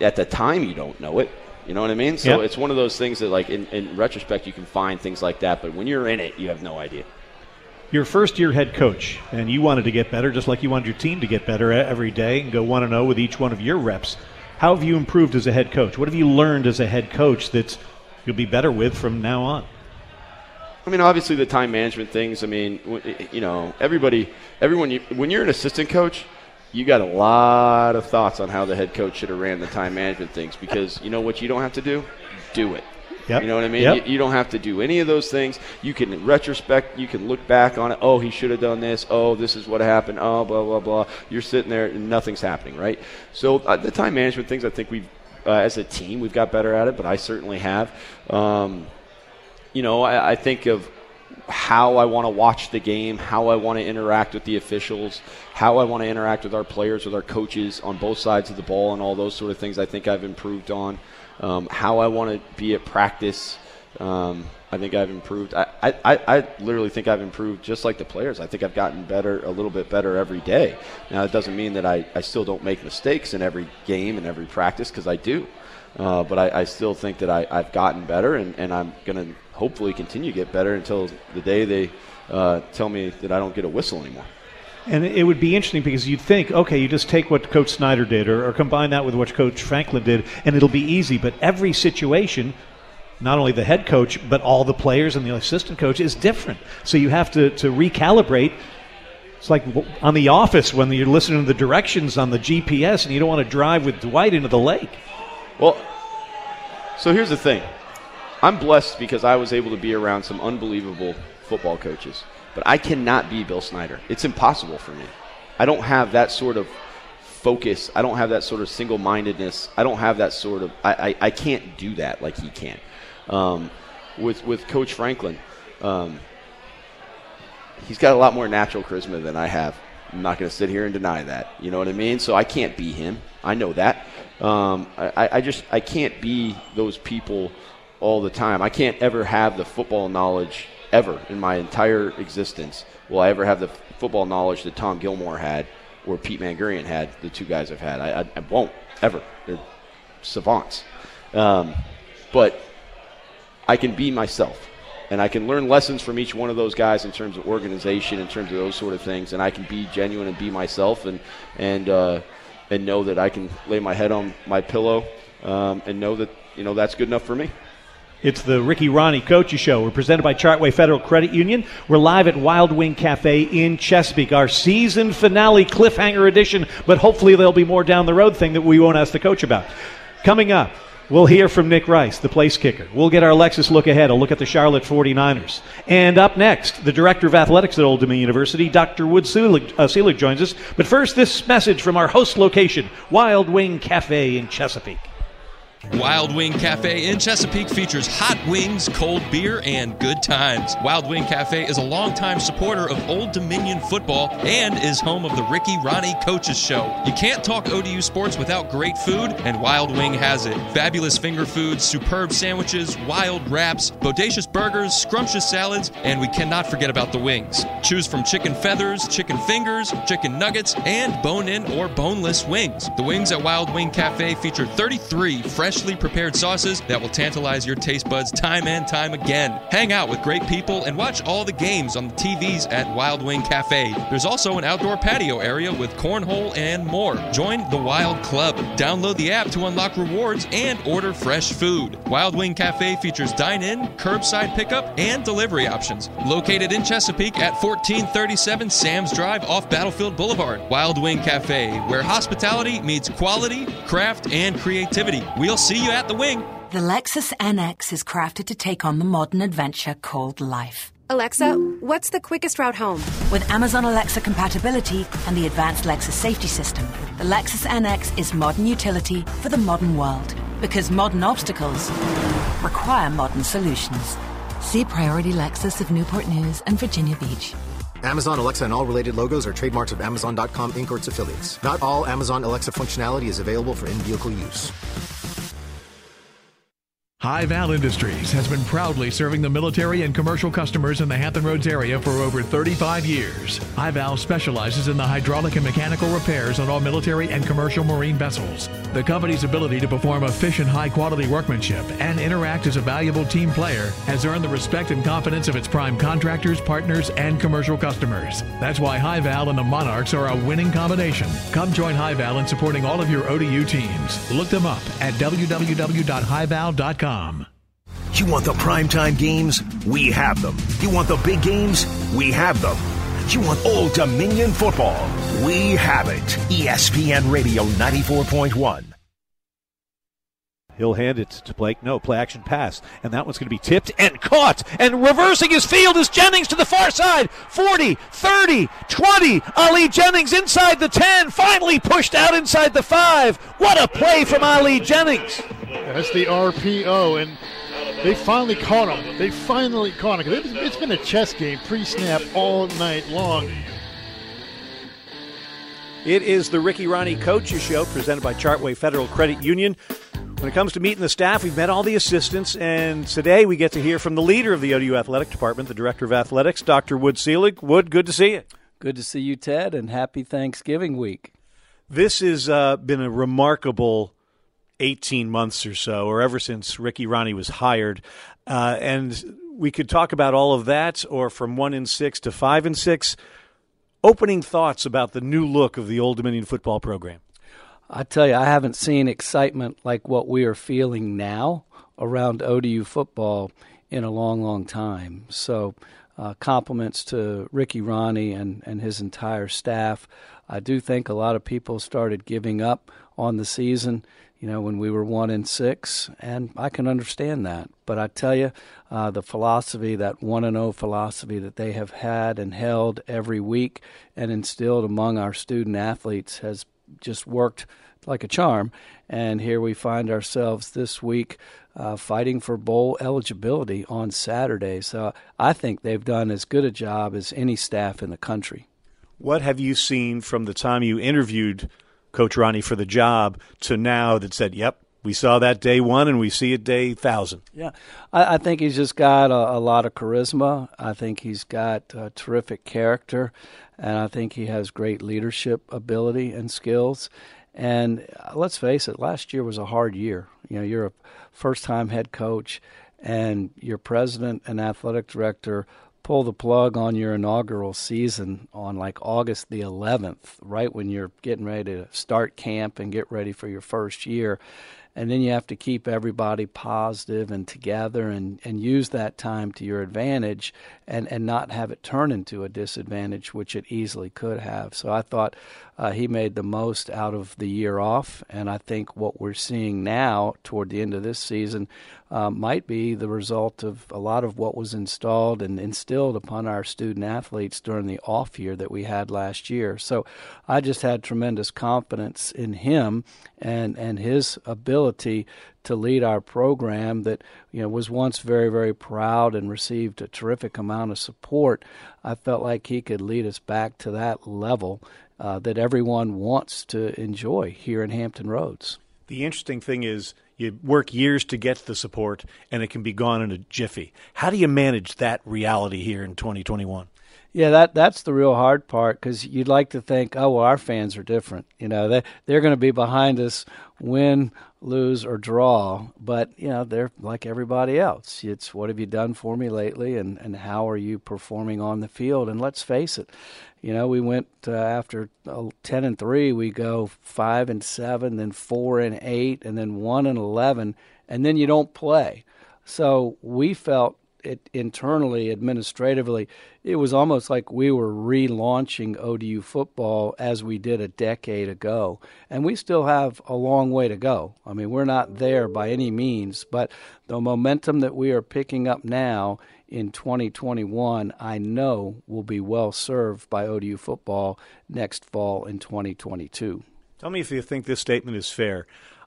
at the time you don't know it. You know what I mean? So yep. it's one of those things that, like in, in retrospect, you can find things like that. But when you're in it, you have no idea. Your first year head coach, and you wanted to get better, just like you wanted your team to get better every day and go one and zero with each one of your reps. How have you improved as a head coach? What have you learned as a head coach that you'll be better with from now on? I mean, obviously the time management things. I mean, you know, everybody, everyone. You, when you're an assistant coach, you got a lot of thoughts on how the head coach should have ran the time management things because you know what you don't have to do, do it. Yep. You know what I mean? Yep. You, you, don't have to do any of those things. You can retrospect, you can look back on it. Oh, he should have done this. Oh, this is what happened. Oh, blah blah blah. You're sitting there and nothing's happening, right? So uh, the time management things, I think we've, uh, as a team, we've got better at it. But I certainly have. Um, you know, I, I think of how I want to watch the game, how I want to interact with the officials, how I want to interact with our players, with our coaches on both sides of the ball, and all those sort of things. I think I've improved on. Um, how I want to be at practice. Um, I think I've improved. I, I, I literally think I've improved just like the players. I think I've gotten better, a little bit better every day. Now, it doesn't mean that I, I still don't make mistakes in every game and every practice because I do. Uh, but I, I, still think that I, have gotten better, and, and I'm going to hopefully continue to get better until the day they uh, tell me that I don't get a whistle anymore. And it would be interesting because you'd think, okay, you just take what Coach Snyder did or, or combine that with what Coach Franklin did, and it'll be easy. But every situation, not only the head coach, but all the players and the assistant coach is different. So you have to, to recalibrate. It's like on The Office when you're listening to the directions on the GPS and you don't want to drive with Dwight into the lake. Well, so here's the thing I'm blessed because I was able to be around some unbelievable football coaches, but I cannot be Bill Snyder. It's impossible for me. I don't have that sort of focus. I don't have that sort of single mindedness. I don't have that sort of. I, I, I can't do that like he can. Um, with with Coach Franklin, um, he's got a lot more natural charisma than I have. I'm not going to sit here and deny that. You know what I mean? So I can't be him. I know that. Um, I, I just I can't be those people all the time. I can't ever have the football knowledge ever in my entire existence. Will I ever have the football knowledge that Tom Gilmore had or Pete Mangurian had? The two guys I've had. I, I, I won't ever. They're savants. Um, but I can be myself. And I can learn lessons from each one of those guys in terms of organization, in terms of those sort of things. And I can be genuine and be myself and, and, uh, and know that I can lay my head on my pillow um, and know that, you know, that's good enough for me. It's the Ricky Rahne Coaches Show. We're presented by Chartway Federal Credit Union. We're live at Wild Wing Cafe in Chesapeake, our season finale cliffhanger edition, but hopefully there'll be more down the road thing that we won't ask the coach about. Coming up, We'll hear from Nick Rice, the place kicker. We'll get our Lexus look ahead, a look at the Charlotte 49ers. And up next, the Director of Athletics at Old Dominion University, Dr. Wood Selig, uh, Selig joins us. But first, this message from our host location, Wild Wing Cafe in Chesapeake. Wild Wing Cafe in Chesapeake features hot wings, cold beer, and good times. Wild Wing Cafe is a longtime supporter of Old Dominion football and is home of the Ricky Rahne Coaches Show. You can't talk ODU sports without great food, and Wild Wing has it. Fabulous finger foods, superb sandwiches, wild wraps, bodacious burgers, scrumptious salads, and we cannot forget about the wings. Choose from chicken feathers, chicken fingers, chicken nuggets, and bone in or boneless wings. The wings at Wild Wing Cafe feature 33 fresh freshly prepared sauces that will tantalize your taste buds time and time again. Hang out with great people and watch all the games on the TVs at Wild Wing Cafe. There's also an outdoor patio area with cornhole and more. Join the Wild Club. Download the app to unlock rewards and order fresh food. Wild Wing Cafe features dine in, curbside pickup, and delivery options. Located in Chesapeake at 1437 Sam's Drive off Battlefield Boulevard. Wild Wing Cafe, where hospitality meets quality, craft, and creativity. We'll see you at the wing. The Lexus NX is crafted to take on the modern adventure called life. Alexa, what's the quickest route home? With Amazon Alexa compatibility and the advanced Lexus safety system, the Lexus NX is modern utility for the modern world. Because modern obstacles require modern solutions. See Priority Lexus of Newport News and Virginia Beach. Amazon Alexa and all related logos are trademarks of Amazon.com Inc. or its affiliates. Not all Amazon Alexa functionality is available for in vehicle use. High Val Industries has been proudly serving the military and commercial customers in the Hampton Roads area for over 35 years. High Val specializes in the hydraulic and mechanical repairs on all military and commercial marine vessels. The company's ability to perform efficient, high quality workmanship and interact as a valuable team player has earned the respect and confidence of its prime contractors, partners, and commercial customers. That's why High Val and the Monarchs are a winning combination. Come join High Val in supporting all of your ODU teams. Look them up at www.highval.com. You want the primetime games? We have them. You want the big games? We have them. You want Old Dominion football? We have it. ESPN Radio 94.1. He'll hand it to Blake. No, play action pass. And that one's going to be tipped and caught. And reversing his field is Jennings to the far side. 40, 30, 20. Ali Jennings inside the 10. Finally pushed out inside the 5. What a play from Ali Jennings. That's the RPO. And they finally caught him. They finally caught him. It's been a chess game pre snap all night long. It is the Ricky Rahne Coaches Show presented by Chartway Federal Credit Union. When it comes to meeting the staff, we've met all the assistants, and today we get to hear from the leader of the ODU Athletic Department, the Director of Athletics, Dr. Wood Selig. Wood, good to see you. Good to see you, Ted, and happy Thanksgiving week. This has uh, been a remarkable 18 months or so, or ever since Ricky Rahne was hired. Uh, and we could talk about all of that, or from one in six to five and six. Opening thoughts about the new look of the Old Dominion football program. I tell you, I haven't seen excitement like what we are feeling now around ODU football in a long, long time. So, uh, compliments to Ricky Rahne and, and his entire staff. I do think a lot of people started giving up on the season, you know, when we were one and six, and I can understand that. But I tell you, uh, the philosophy, that one and zero oh philosophy that they have had and held every week and instilled among our student athletes, has just worked like a charm. And here we find ourselves this week uh, fighting for bowl eligibility on Saturday. So I think they've done as good a job as any staff in the country. What have you seen from the time you interviewed Coach Rahne for the job to now that said, yep, we saw that day one and we see it day thousand. Yeah, I, I think he's just got a, a, lot of charisma. I think he's got terrific character, and I think he has great leadership ability and skills. And uh, let's face it, last year was a hard year. You know, you're a first time head coach, and your president and athletic director pull the plug on your inaugural season on like August the 11th, right when you're getting ready to start camp and get ready for your first year and then you have to keep everybody positive and together and, and use that time to your advantage and, and not have it turn into a disadvantage, which it easily could have. So I thought uh, he made the most out of the year off, and I think what we're seeing now toward the end of this season uh, might be the result of a lot of what was installed and instilled upon our student athletes during the off year that we had last year. So I just had tremendous confidence in him and, and his ability to lead our program that you know was once very very proud and received a terrific amount of support. I felt like he could lead us back to that level uh, that everyone wants to enjoy here in Hampton Roads. The interesting thing is you work years to get the support and it can be gone in a jiffy. How do you manage that reality here in 2021? Yeah, that that's the real hard part because you'd like to think, oh well, our fans are different. You know, they they're going to be behind us, win, lose, or draw. But you know, they're like everybody else. It's what have you done for me lately, and and how are you performing on the field? And let's face it, you know, we went uh, after uh, ten and three, we go five and seven, then four and eight, and then one and eleven, and then you don't play. So we felt it internally, administratively, it was almost like we were relaunching ODU football as we did a decade ago. And we still have a long way to go. I mean, we're not there by any means, but the momentum that we are picking up now in 2021, I know will be well served by ODU football next fall in 2022. Tell me if you think this statement is fair.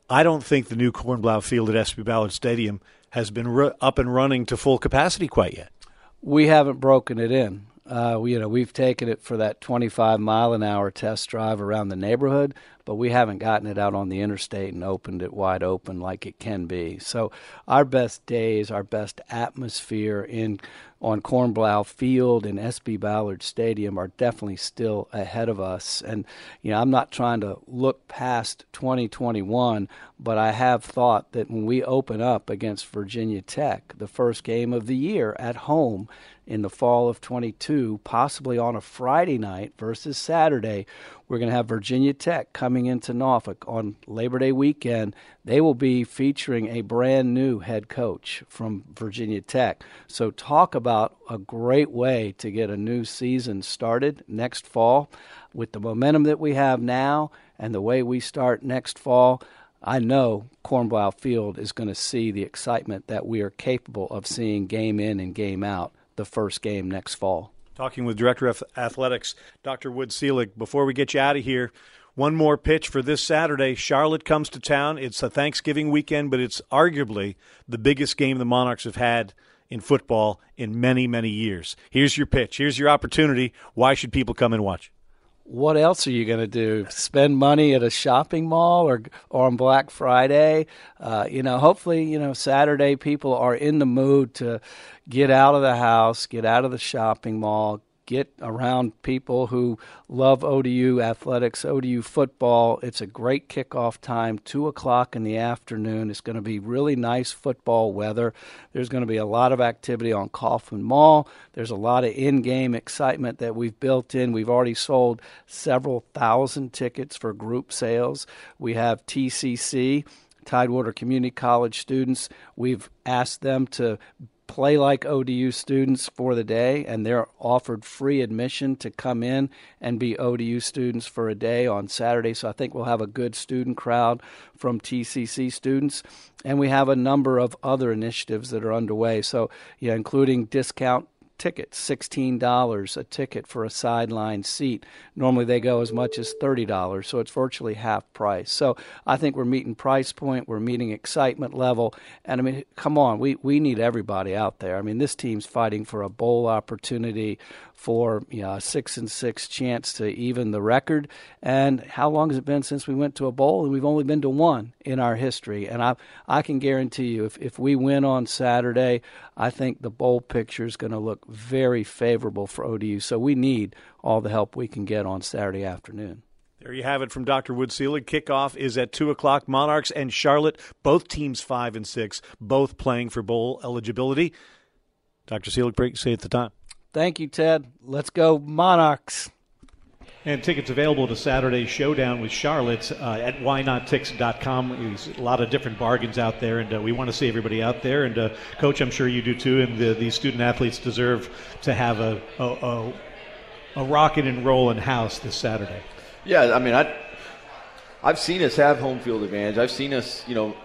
I don't think the new Kornblau Field at SB Ballard Stadium has been ru- up and running to full capacity quite yet. We haven't broken it in. Uh, we, you know, we've taken it for that 25 mile an hour test drive around the neighborhood, but we haven't gotten it out on the interstate and opened it wide open like it can be. So our best days, our best atmosphere in on Kornblau Field and SB Ballard Stadium are definitely still ahead of us. And, you know, I'm not trying to look past 2021, but I have thought that when we open up against Virginia Tech, the first game of the year at home in the fall of 22, possibly on a Friday night versus Saturday, we're going to have Virginia Tech coming into Norfolk on Labor Day weekend. They will be featuring a brand new head coach from Virginia Tech. So, talk about a great way to get a new season started next fall. With the momentum that we have now and the way we start next fall, I know Kornblau Field is going to see the excitement that we are capable of seeing game in and game out the first game next fall talking with Director of Athletics, Dr. Wood Selig. Before we get you out of here, one more pitch for this Saturday. Charlotte comes to town. It's a Thanksgiving weekend, but it's arguably the biggest game the Monarchs have had in football in many, many years. Here's your pitch. Here's your opportunity. Why should people come and watch? What else are you going to do? Spend money at a shopping mall or or on Black Friday? Uh, you know, hopefully, you know, Saturday people are in the mood to get out of the house, get out of the shopping mall, get around people who love ODU athletics, ODU football. It's a great kickoff time, 2 o'clock in the afternoon. It's going to be really nice football weather. There's going to be a lot of activity on Kaufman Mall. There's a lot of in game excitement that we've built in. We've already sold several thousand tickets for group sales. We have TCC. Tidewater Community College students. We've asked them to play like ODU students for the day, and they're offered free admission to come in and be ODU students for a day on Saturday. So I think we'll have a good student crowd from TCC students. And we have a number of other initiatives that are underway. So, yeah, including discount tickets, $16 a ticket for a sideline seat. Normally they go as much as $30, so it's virtually half price. So I think we're meeting price point, we're meeting excitement level, and I mean, come on, we, we need everybody out there. I mean, this team's fighting for a bowl opportunity for you know, a six and six chance to even the record. And how long has it been since we went to a bowl? And we've only been to one in our history. And I I can guarantee you, if if we win on Saturday, I think the bowl picture is going to look very favorable for ODU. So we need all the help we can get on Saturday afternoon. There you have it from Dr. Wood Selig. Kickoff is at two o'clock. Monarchs and Charlotte, both teams five and six, both playing for bowl eligibility. Dr. Selig, break say at the time. Thank you, Ted. Let's go, Monarchs. And tickets available to Saturday's showdown with Charlotte uh, at whynottix.com. There's a lot of different bargains out there, and uh, we want to see everybody out there. And, uh, Coach, I'm sure you do too. And the, these student athletes deserve to have a, a, a, a rocket and roll in house this Saturday. Yeah, I mean, I, I've seen us have home field advantage. I've seen us, you know,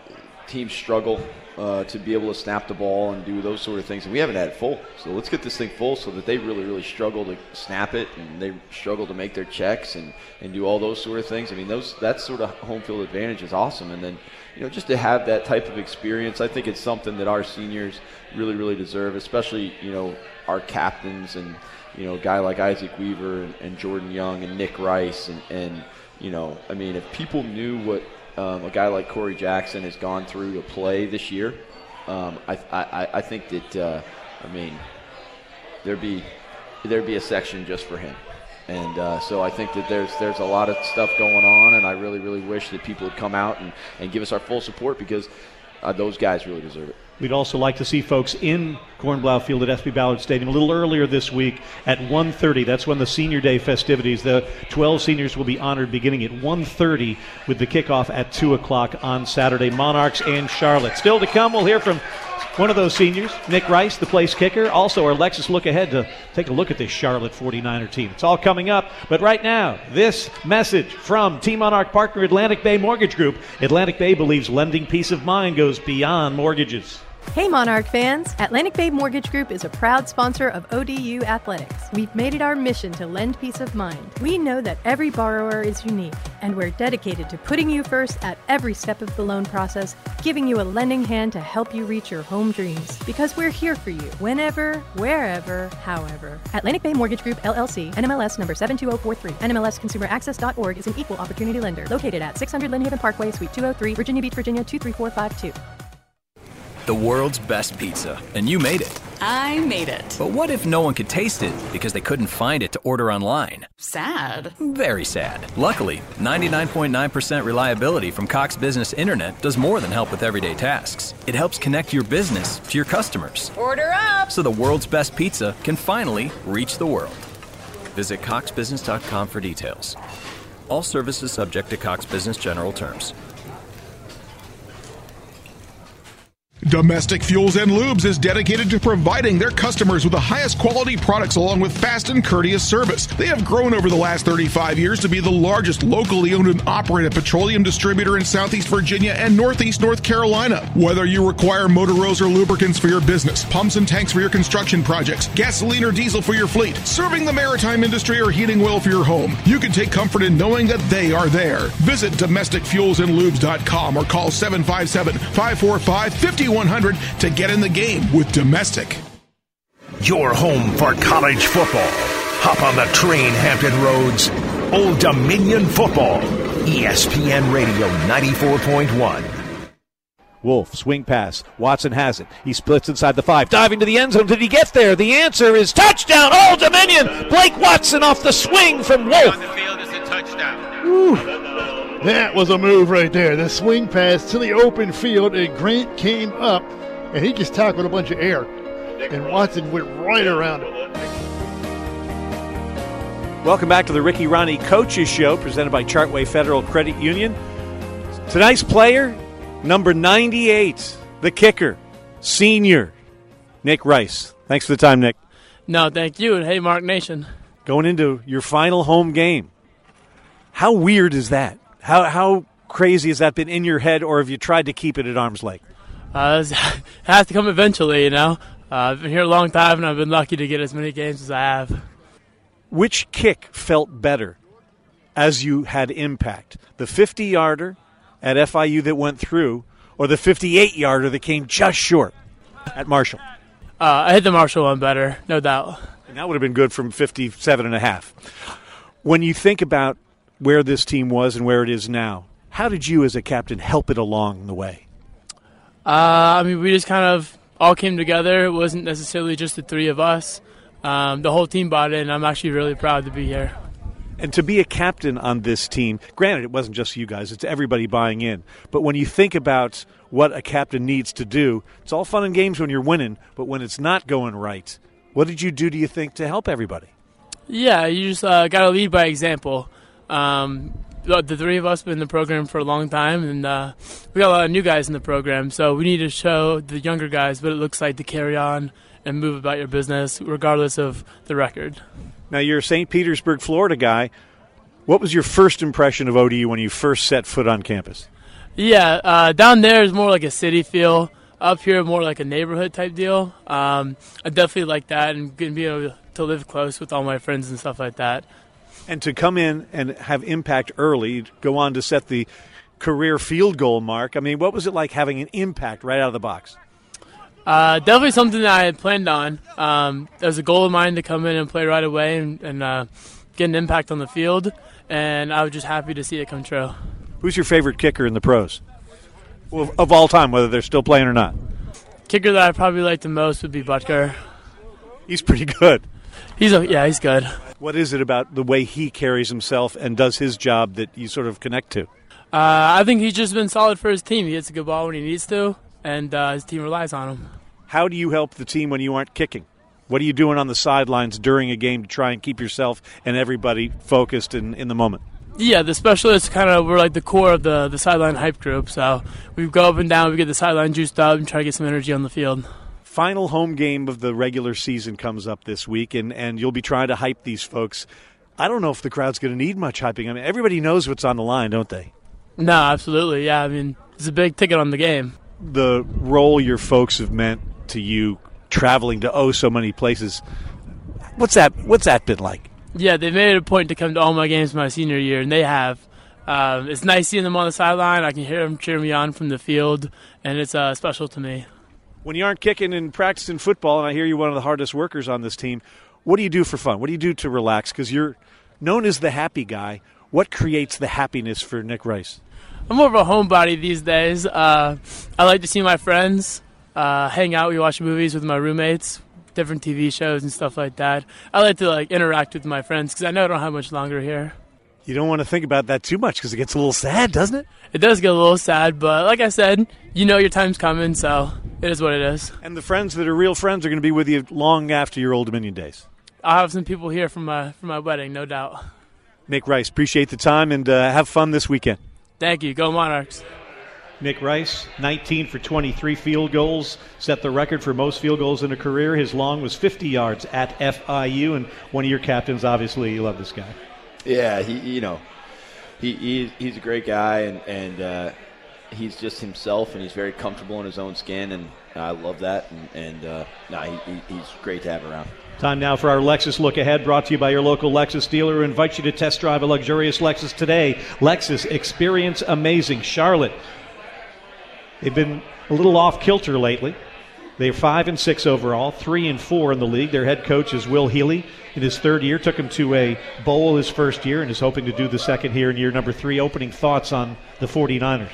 teams struggle uh, to be able to snap the ball and do those sort of things. And we haven't had it full. So let's get this thing full so that they really, really struggle to snap it and they struggle to make their checks and, and do all those sort of things. I mean, those that sort of home field advantage is awesome. And then, you know, just to have that type of experience, I think it's something that our seniors really, really deserve, especially, you know, our captains and, you know, a guy like Isaac Weaver and, and Jordan Young and Nick Rice and, and, you know, I mean, if people knew what um, a guy like Corey Jackson has gone through to play this year, um, I, I, I think that uh, I mean there'd be there'd be a section just for him. And uh, so I think that there's there's a lot of stuff going on, and I really really wish that people would come out and, and give us our full support because uh, those guys really deserve it. We'd also like to see folks in Kornblau Field at SB Ballard Stadium a little earlier this week at 1:30. That's when the Senior Day festivities. The 12 seniors will be honored beginning at 1:30 with the kickoff at 2 o'clock on Saturday. Monarchs and Charlotte. Still to come, we'll hear from one of those seniors, Nick Rice, the place kicker. Also, our Lexus look ahead to take a look at this Charlotte 49er team. It's all coming up. But right now, this message from Team Monarch partner Atlantic Bay Mortgage Group. Atlantic Bay believes lending peace of mind goes beyond mortgages. Hey Monarch fans! Atlantic Bay Mortgage Group is a proud sponsor of ODU Athletics. We've made it our mission to lend peace of mind. We know that every borrower is unique, and we're dedicated to putting you first at every step of the loan process, giving you a lending hand to help you reach your home dreams. Because we're here for you, whenever, wherever, however. Atlantic Bay Mortgage Group LLC, NMLS number 72043, NMLSConsumerAccess.org is an equal opportunity lender located at 600 Lynn Haven Parkway, Suite 203, Virginia Beach, Virginia 23452 the world's best pizza, and you made it. I made it. But what if no one could taste it because they couldn't find it to order online? Sad. Very sad. Luckily, 99.9% reliability from Cox Business Internet does more than help with everyday tasks. It helps connect your business to your customers. Order up! So the world's best pizza can finally reach the world. Visit coxbusiness.com for details. All services subject to Cox Business General Terms. Domestic Fuels and Lubes is dedicated to providing their customers with the highest quality products along with fast and courteous service. They have grown over the last 35 years to be the largest locally owned and operated petroleum distributor in Southeast Virginia and Northeast North Carolina. Whether you require motor oils or lubricants for your business, pumps and tanks for your construction projects, gasoline or diesel for your fleet, serving the maritime industry or heating oil for your home, you can take comfort in knowing that they are there. Visit domesticfuelsandlubes.com or call 757 545 51 100 to get in the game with Domestic. Your home for college football. Hop on the train, Hampton Roads. Old Dominion Football. ESPN Radio 94.1. Wolf, swing pass. Watson has it. He splits inside the five. Diving to the end zone. Did he get there? The answer is touchdown, Old Dominion. Blake Watson off the swing from Wolf. That was a move right there. The swing pass to the open field, and Grant came up, and he just tackled a bunch of air. And Watson went right around it. Welcome back to the Ricky Rahne Coaches Show, presented by Chartway Federal Credit Union. Tonight's player, number 98, the kicker, senior, Nick Rice. Thanks for the time, Nick. No, thank you. And hey, Mark Nation. Going into your final home game. How weird is that? How, how crazy has that been in your head, or have you tried to keep it at arm's length? Uh, it has to come eventually, you know. Uh, I've been here a long time, and I've been lucky to get as many games as I have. Which kick felt better as you had impact? The 50 yarder at FIU that went through, or the 58 yarder that came just short at Marshall? Uh, I hit the Marshall one better, no doubt. And that would have been good from 57 and a half. When you think about where this team was and where it is now, how did you as a captain help it along the way? Uh, I mean, we just kind of all came together. It wasn't necessarily just the three of us. Um, the whole team bought in. I'm actually really proud to be here. And to be a captain on this team, granted, it wasn't just you guys, it's everybody buying in. But when you think about what a captain needs to do, it's all fun and games when you're winning, but when it's not going right, what did you do, do you think, to help everybody? Yeah, you just uh, got to lead by example. Um, the, three of us have been in the program for a long time, and uh, we got a lot of new guys in the program, so we need to show the younger guys what it looks like to carry on and move about your business, regardless of the record. Now, you're a St. Petersburg, Florida guy. What was your first impression of ODU when you first set foot on campus? Yeah, uh, down there is more like a city feel. Up here, more like a neighborhood type deal. Um, I definitely like that, and gonna be able to live close with all my friends and stuff like that. And to come in and have impact early, go on to set the career field goal mark. I mean, what was it like having an impact right out of the box? Uh, definitely something that I had planned on. Um, there was a goal of mine to come in and play right away and, and uh, get an impact on the field, and I was just happy to see it come true. Who's your favorite kicker in the pros? Well, of all time, whether they're still playing or not? Kicker that I probably like the most would be Butker. He's pretty good. He's a, yeah, he's good. What is it about the way he carries himself and does his job that you sort of connect to? Uh, I think he's just been solid for his team. He hits a good ball when he needs to, and uh, his team relies on him. How do you help the team when you aren't kicking? What are you doing on the sidelines during a game to try and keep yourself and everybody focused in, in the moment? Yeah, the specialists kind of we're like the core of the the sideline hype group. So we go up and down, we get the sideline juiced up, and try to get some energy on the field. Final home game of the regular season comes up this week, and, and you'll be trying to hype these folks. I don't know if the crowd's going to need much hyping. I mean, everybody knows what's on the line, don't they? No, absolutely. Yeah, I mean, it's a big ticket on the game. The role your folks have meant to you, traveling to oh so many places. What's that? What's that been like? Yeah, they made it a point to come to all my games my senior year, and they have. Um, it's nice seeing them on the sideline. I can hear them cheer me on from the field, and it's uh, special to me. When you aren't kicking and practicing football, and I hear you're one of the hardest workers on this team, what do you do for fun? What do you do to relax? Because you're known as the happy guy. What creates the happiness for Nick Rice? I'm more of a homebody these days. Uh, I like to see my friends, uh, hang out. We watch movies with my roommates, different TV shows and stuff like that. I like to like interact with my friends because I know I don't have much longer here. You don't want to think about that too much because it gets a little sad, doesn't it? It does get a little sad, but like I said, you know your time's coming, so it is what it is. And the friends that are real friends are going to be with you long after your Old Dominion days. I'll have some people here from my from my wedding, no doubt. Nick Rice, appreciate the time and uh, have fun this weekend. Thank you. Go Monarchs. Nick Rice, 19 for 23 field goals, set the record for most field goals in a career. His long was 50 yards at FIU, and one of your captains. Obviously, you love this guy. Yeah, he you know, he, he he's a great guy, and and uh, he's just himself, and he's very comfortable in his own skin, and I love that, and, and uh, nah, he, he's great to have around. Time now for our Lexus Look Ahead, brought to you by your local Lexus dealer, who invites you to test drive a luxurious Lexus today. Lexus, experience amazing. Charlotte, they've been a little off kilter lately. They're five and six overall, three and four in the league. Their head coach is Will Healy. In his third year, took him to a bowl his first year, and is hoping to do the second here in year number three. Opening thoughts on the 49ers?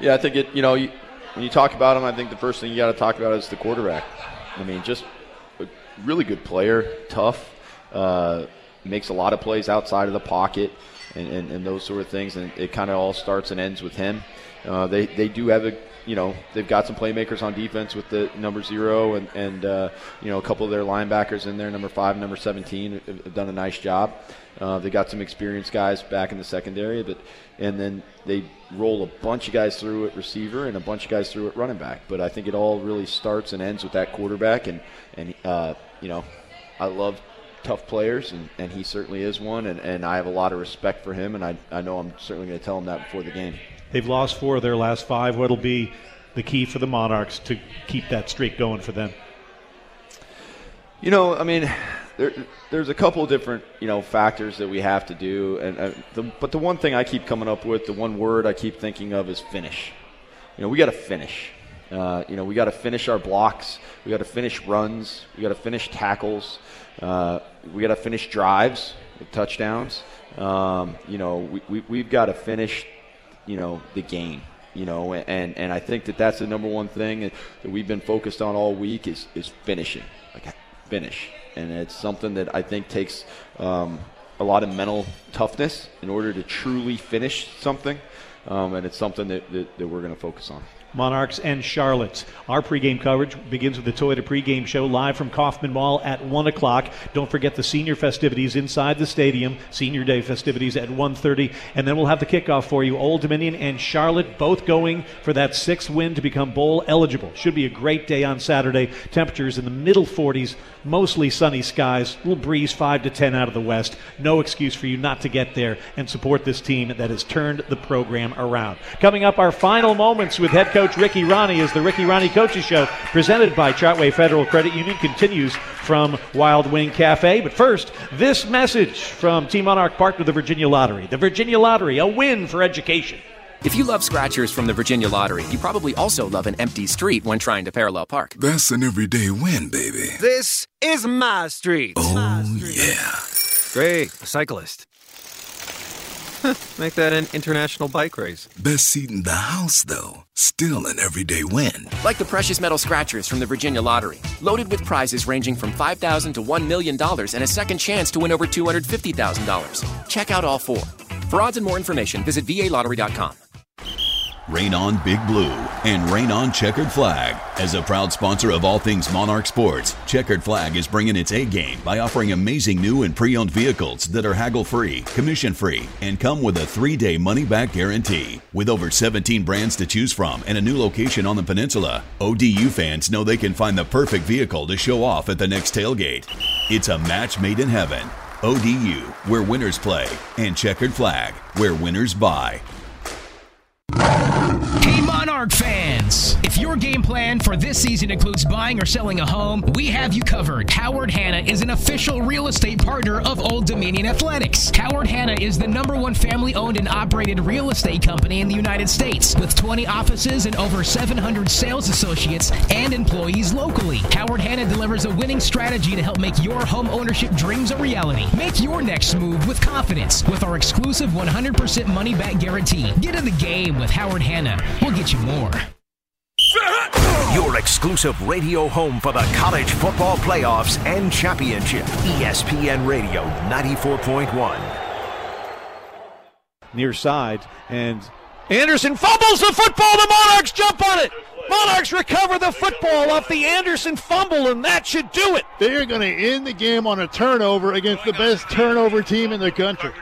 Yeah, I think it. You know, when you talk about him, I think the first thing you got to talk about is the quarterback. I mean, just a really good player, tough, uh, makes a lot of plays outside of the pocket, and, and, and those sort of things. And it kind of all starts and ends with him. Uh, they they do have a you know they've got some playmakers on defense with the number zero and and uh, you know a couple of their linebackers in there, number five, number seventeen, have done a nice job. Uh, they got some experienced guys back in the secondary, but and then they roll a bunch of guys through at receiver and a bunch of guys through at running back. But I think it all really starts and ends with that quarterback, and and uh, you know I love tough players, and, and he certainly is one, and, and I have a lot of respect for him, and I, I know I'm certainly going to tell him that before the game. They've lost four of their last five. What'll be the key for the Monarchs to keep that streak going for them? You know, I mean, there, there's a couple of different you know factors that we have to do, and uh, the, but the one thing I keep coming up with, the one word I keep thinking of is finish. You know, we got to finish. Uh, you know, we got to finish our blocks. We got to finish runs. We got to finish tackles. Uh, we got to finish drives with touchdowns. Um, you know, we, we, we've got to finish, you know, the game. You know, and, and I think that that's the number one thing that we've been focused on all week is, is finishing, like finish, and it's something that I think takes um, a lot of mental toughness in order to truly finish something, um, and it's something that, that, that we're going to focus on. Monarchs and Charlotte. Our pregame coverage begins with the Toyota pregame show live from Kaufman Mall at 1 o'clock. Don't forget the senior festivities inside the stadium, Senior Day festivities at 1.30. And then we'll have the kickoff for you. Old Dominion and Charlotte both going for that sixth win to become bowl eligible. Should be a great day on Saturday. Temperatures in the middle 40s, mostly sunny skies, little breeze 5 to 10 out of the west. No excuse for you not to get there and support this team that has turned the program around. Coming up, our final moments with head coach Ricky Rahne as the Ricky Rahne Coaches Show, presented by Chartway Federal Credit Union, continues from Wild Wing Cafe. But first, this message from Team Monarch partner the Virginia Lottery. The Virginia Lottery, a win for education. If you love scratchers from the Virginia Lottery, you probably also love an empty street when trying to parallel park. That's an everyday win, baby. This is my street. Oh, my street. yeah. Great. A cyclist. Make that an international bike race. Best seat in the house, though. Still an everyday win. Like the precious metal scratchers from the Virginia Lottery, loaded with prizes ranging from $5,000 to $1 million and a second chance to win over $250,000. Check out all four. For odds and more information, visit VALottery.com. Rain on Big Blue and Rain on Checkered Flag. As a proud sponsor of all things Monarch Sports, Checkered Flag is bringing its A game by offering amazing new and pre owned vehicles that are haggle free, commission free, and come with a three day money back guarantee. With over 17 brands to choose from and a new location on the peninsula, ODU fans know they can find the perfect vehicle to show off at the next tailgate. It's a match made in heaven. ODU, where winners play, and Checkered Flag, where winners buy. Hey, Monarch fans! If your game plan for this season includes buying or selling a home, we have you covered. Howard Hanna is an official real estate partner of Old Dominion Athletics. Howard Hanna is the number one family owned and operated real estate company in the United States, with 20 offices and over 700 sales associates and employees locally. Howard Hanna delivers a winning strategy to help make your home ownership dreams a reality. Make your next move with confidence with our exclusive 100% money back guarantee. Get in the game with Howard Hanna. We'll get you more. Your exclusive radio home for the college football playoffs and championship. ESPN Radio 94.1. Near side, and Anderson fumbles the football. The Monarchs jump on it. Monarchs recover the football off the Anderson fumble, and that should do it. They are going to end the game on a turnover against the best turnover team in the country.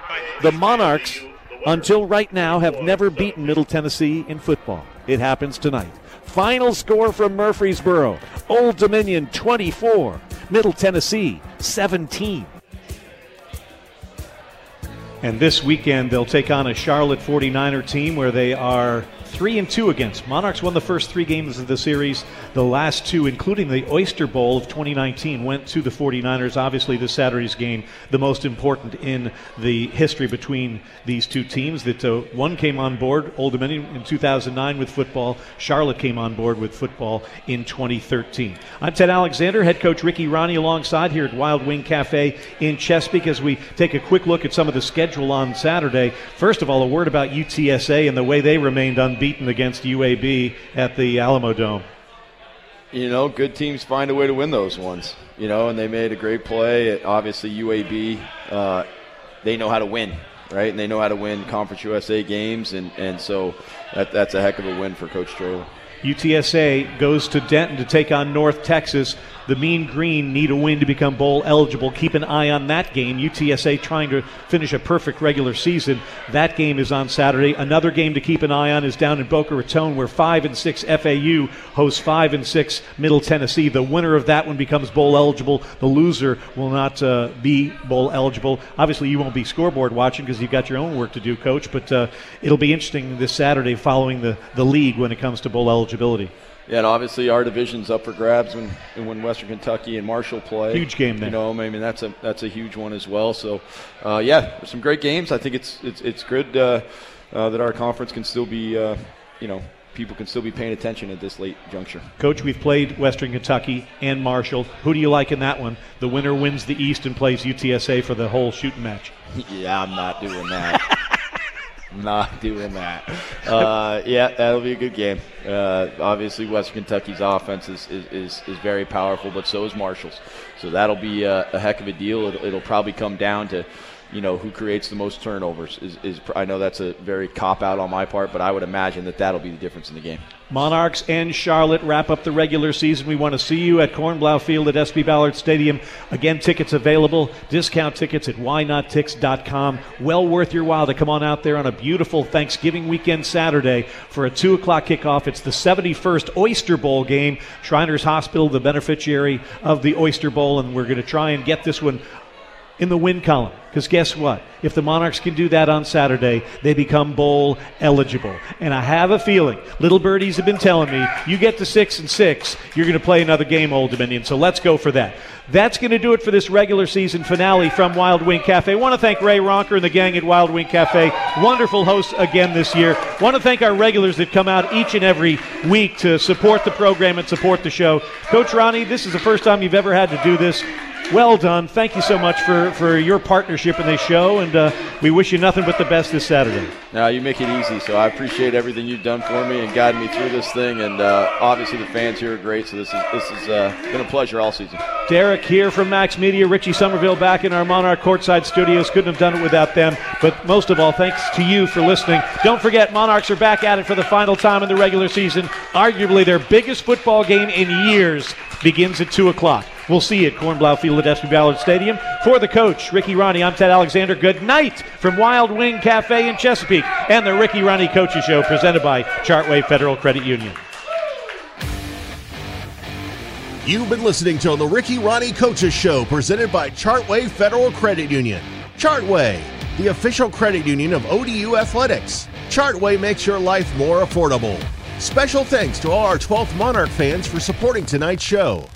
The Monarchs, until right now, have never beaten Middle Tennessee in football. It happens tonight. Final score from Murfreesboro Old Dominion 24, Middle Tennessee 17. And this weekend, they'll take on a Charlotte 49er team where they are 3 and 2 against. Monarchs won the first three games of the series. The last two, including the Oyster Bowl of 2019, went to the 49ers. Obviously, this Saturday's game, the most important in the history between these two teams. That uh, one came on board, Old Dominion, in 2009 with football. Charlotte came on board with football in 2013. I'm Ted Alexander, head coach Ricky Rahne, alongside here at Wild Wing Cafe in Chesapeake as we take a quick look at some of the schedule on Saturday. First of all, a word about UTSA and the way they remained unbeaten unbeaten against UAB at the Alamo Dome. You know, good teams find a way to win those ones. You know, and they made a great play. Obviously, UAB, uh, they know how to win, right? And they know how to win Conference USA games, and, and so that, that's a heck of a win for Coach Traylor. UTSA goes to Denton to take on North Texas. The Mean Green need a win to become bowl eligible. Keep an eye on that game. UTSA trying to finish a perfect regular season. That game is on Saturday. Another game to keep an eye on is down in Boca Raton, where five and six FAU hosts five and six Middle Tennessee. The winner of that one becomes bowl eligible. The loser will not uh, be bowl eligible. Obviously, you won't be scoreboard watching because you've got your own work to do, Coach. But uh, it'll be interesting this Saturday following the the league when it comes to bowl eligibility. Yeah, and obviously our division's up for grabs when when Western Kentucky and Marshall play. Huge game there. You know, I mean that's a that's a huge one as well. So, uh, yeah, some great games. I think it's it's it's good uh, uh, that our conference can still be, uh, you know, people can still be paying attention at this late juncture. Coach, we've played Western Kentucky and Marshall. Who do you like in that one? The winner wins the East and plays UTSA for the whole shooting match. yeah, I'm not doing that. Not doing that. Uh, yeah, that'll be a good game. Uh, obviously, Western Kentucky's offense is, is, is, is, very powerful, but so is Marshall's. So that'll be a, a heck of a deal. It'll, it'll, probably come down to, you know, who creates the most turnovers. Is, is I know that's a very cop out on my part, but I would imagine that that'll be the difference in the game. Monarchs and Charlotte wrap up the regular season. We want to see you at Kornblau Field at SB Ballard Stadium. Again, tickets available. Discount tickets at whynottix.com. Well worth your while to come on out there on a beautiful Thanksgiving weekend Saturday for a 2 o'clock kickoff. It's the 71st Oyster Bowl game. Shriners Hospital, the beneficiary of the Oyster Bowl, and we're going to try and get this one in the win column. Because guess what? If the Monarchs can do that on Saturday, they become bowl eligible. And I have a feeling, little birdies have been telling me, you get to six and six, you're going to play another game, Old Dominion. So let's go for that. That's going to do it for this regular season finale from Wild Wing Cafe. I want to thank Ray Ronker and the gang at Wild Wing Cafe. Wonderful hosts again this year. I want to thank our regulars that come out each and every week to support the program and support the show. Coach Rahne, this is the first time you've ever had to do this well done. Thank you so much for, for your partnership in this show, and uh, we wish you nothing but the best this Saturday. Now, you make it easy, so I appreciate everything you've done for me and guided me through this thing, and uh, obviously the fans here are great, so this is this has uh, been a pleasure all season. Derek here from Max Media, Richie Somerville back in our Monarch Courtside Studios. Couldn't have done it without them, but most of all, thanks to you for listening. Don't forget, Monarchs are back at it for the final time in the regular season. Arguably their biggest football game in years begins at 2 o'clock. We'll see you at Kornblau Field at SB Ballard Stadium. For the coach, Ricky Rahne, I'm Ted Alexander. Good night from Wild Wing Cafe in Chesapeake and the Ricky Rahne Coaches Show presented by Chartway Federal Credit Union. You've been listening to the Ricky Rahne Coaches Show presented by Chartway Federal Credit Union. Chartway, the official credit union of ODU Athletics. Chartway makes your life more affordable. Special thanks to all our 12th Monarch fans for supporting tonight's show.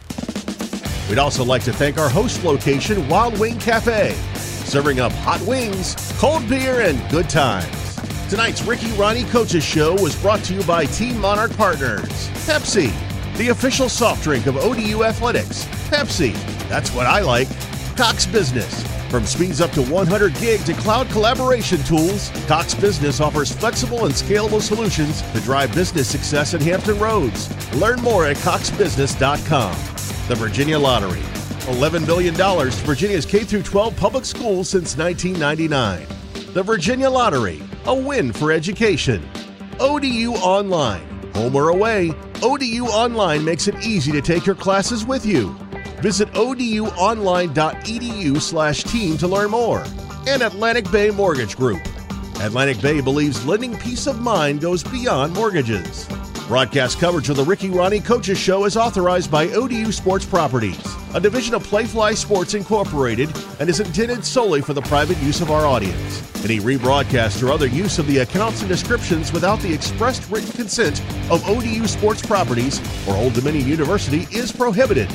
We'd also like to thank our host location, Wild Wing Cafe, serving up hot wings, cold beer, and good times. Tonight's Ricky Rahne Coaches Show was brought to you by Team Monarch Partners, Pepsi, the official soft drink of ODU Athletics. Pepsi, that's what I like. Cox Business. From speeds up to 100 gig to cloud collaboration tools, Cox Business offers flexible and scalable solutions to drive business success in Hampton Roads. Learn more at coxbusiness.com. The Virginia Lottery. $11 billion to Virginia's K 12 public schools since 1999. The Virginia Lottery, a win for education. ODU Online. Home or away, ODU Online makes it easy to take your classes with you. Visit oduonline.edu slash team to learn more. And Atlantic Bay Mortgage Group. Atlantic Bay believes lending peace of mind goes beyond mortgages. Broadcast coverage of the Ricky Rahne Coaches Show is authorized by ODU Sports Properties, a division of Playfly Sports Incorporated, and is intended solely for the private use of our audience. Any rebroadcast or other use of the accounts and descriptions without the expressed written consent of ODU Sports Properties or Old Dominion University is prohibited.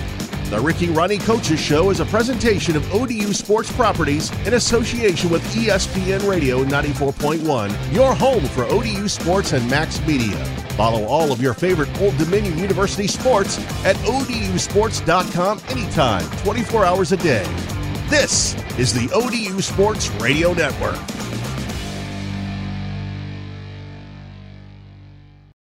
The Ricky Rahne Coaches Show is a presentation of ODU Sports Properties in association with ESPN Radio 94.1, your home for ODU Sports and Max Media. Follow all of your favorite Old Dominion University sports at ODUsports.com anytime, 24 hours a day. This is the ODU Sports Radio Network.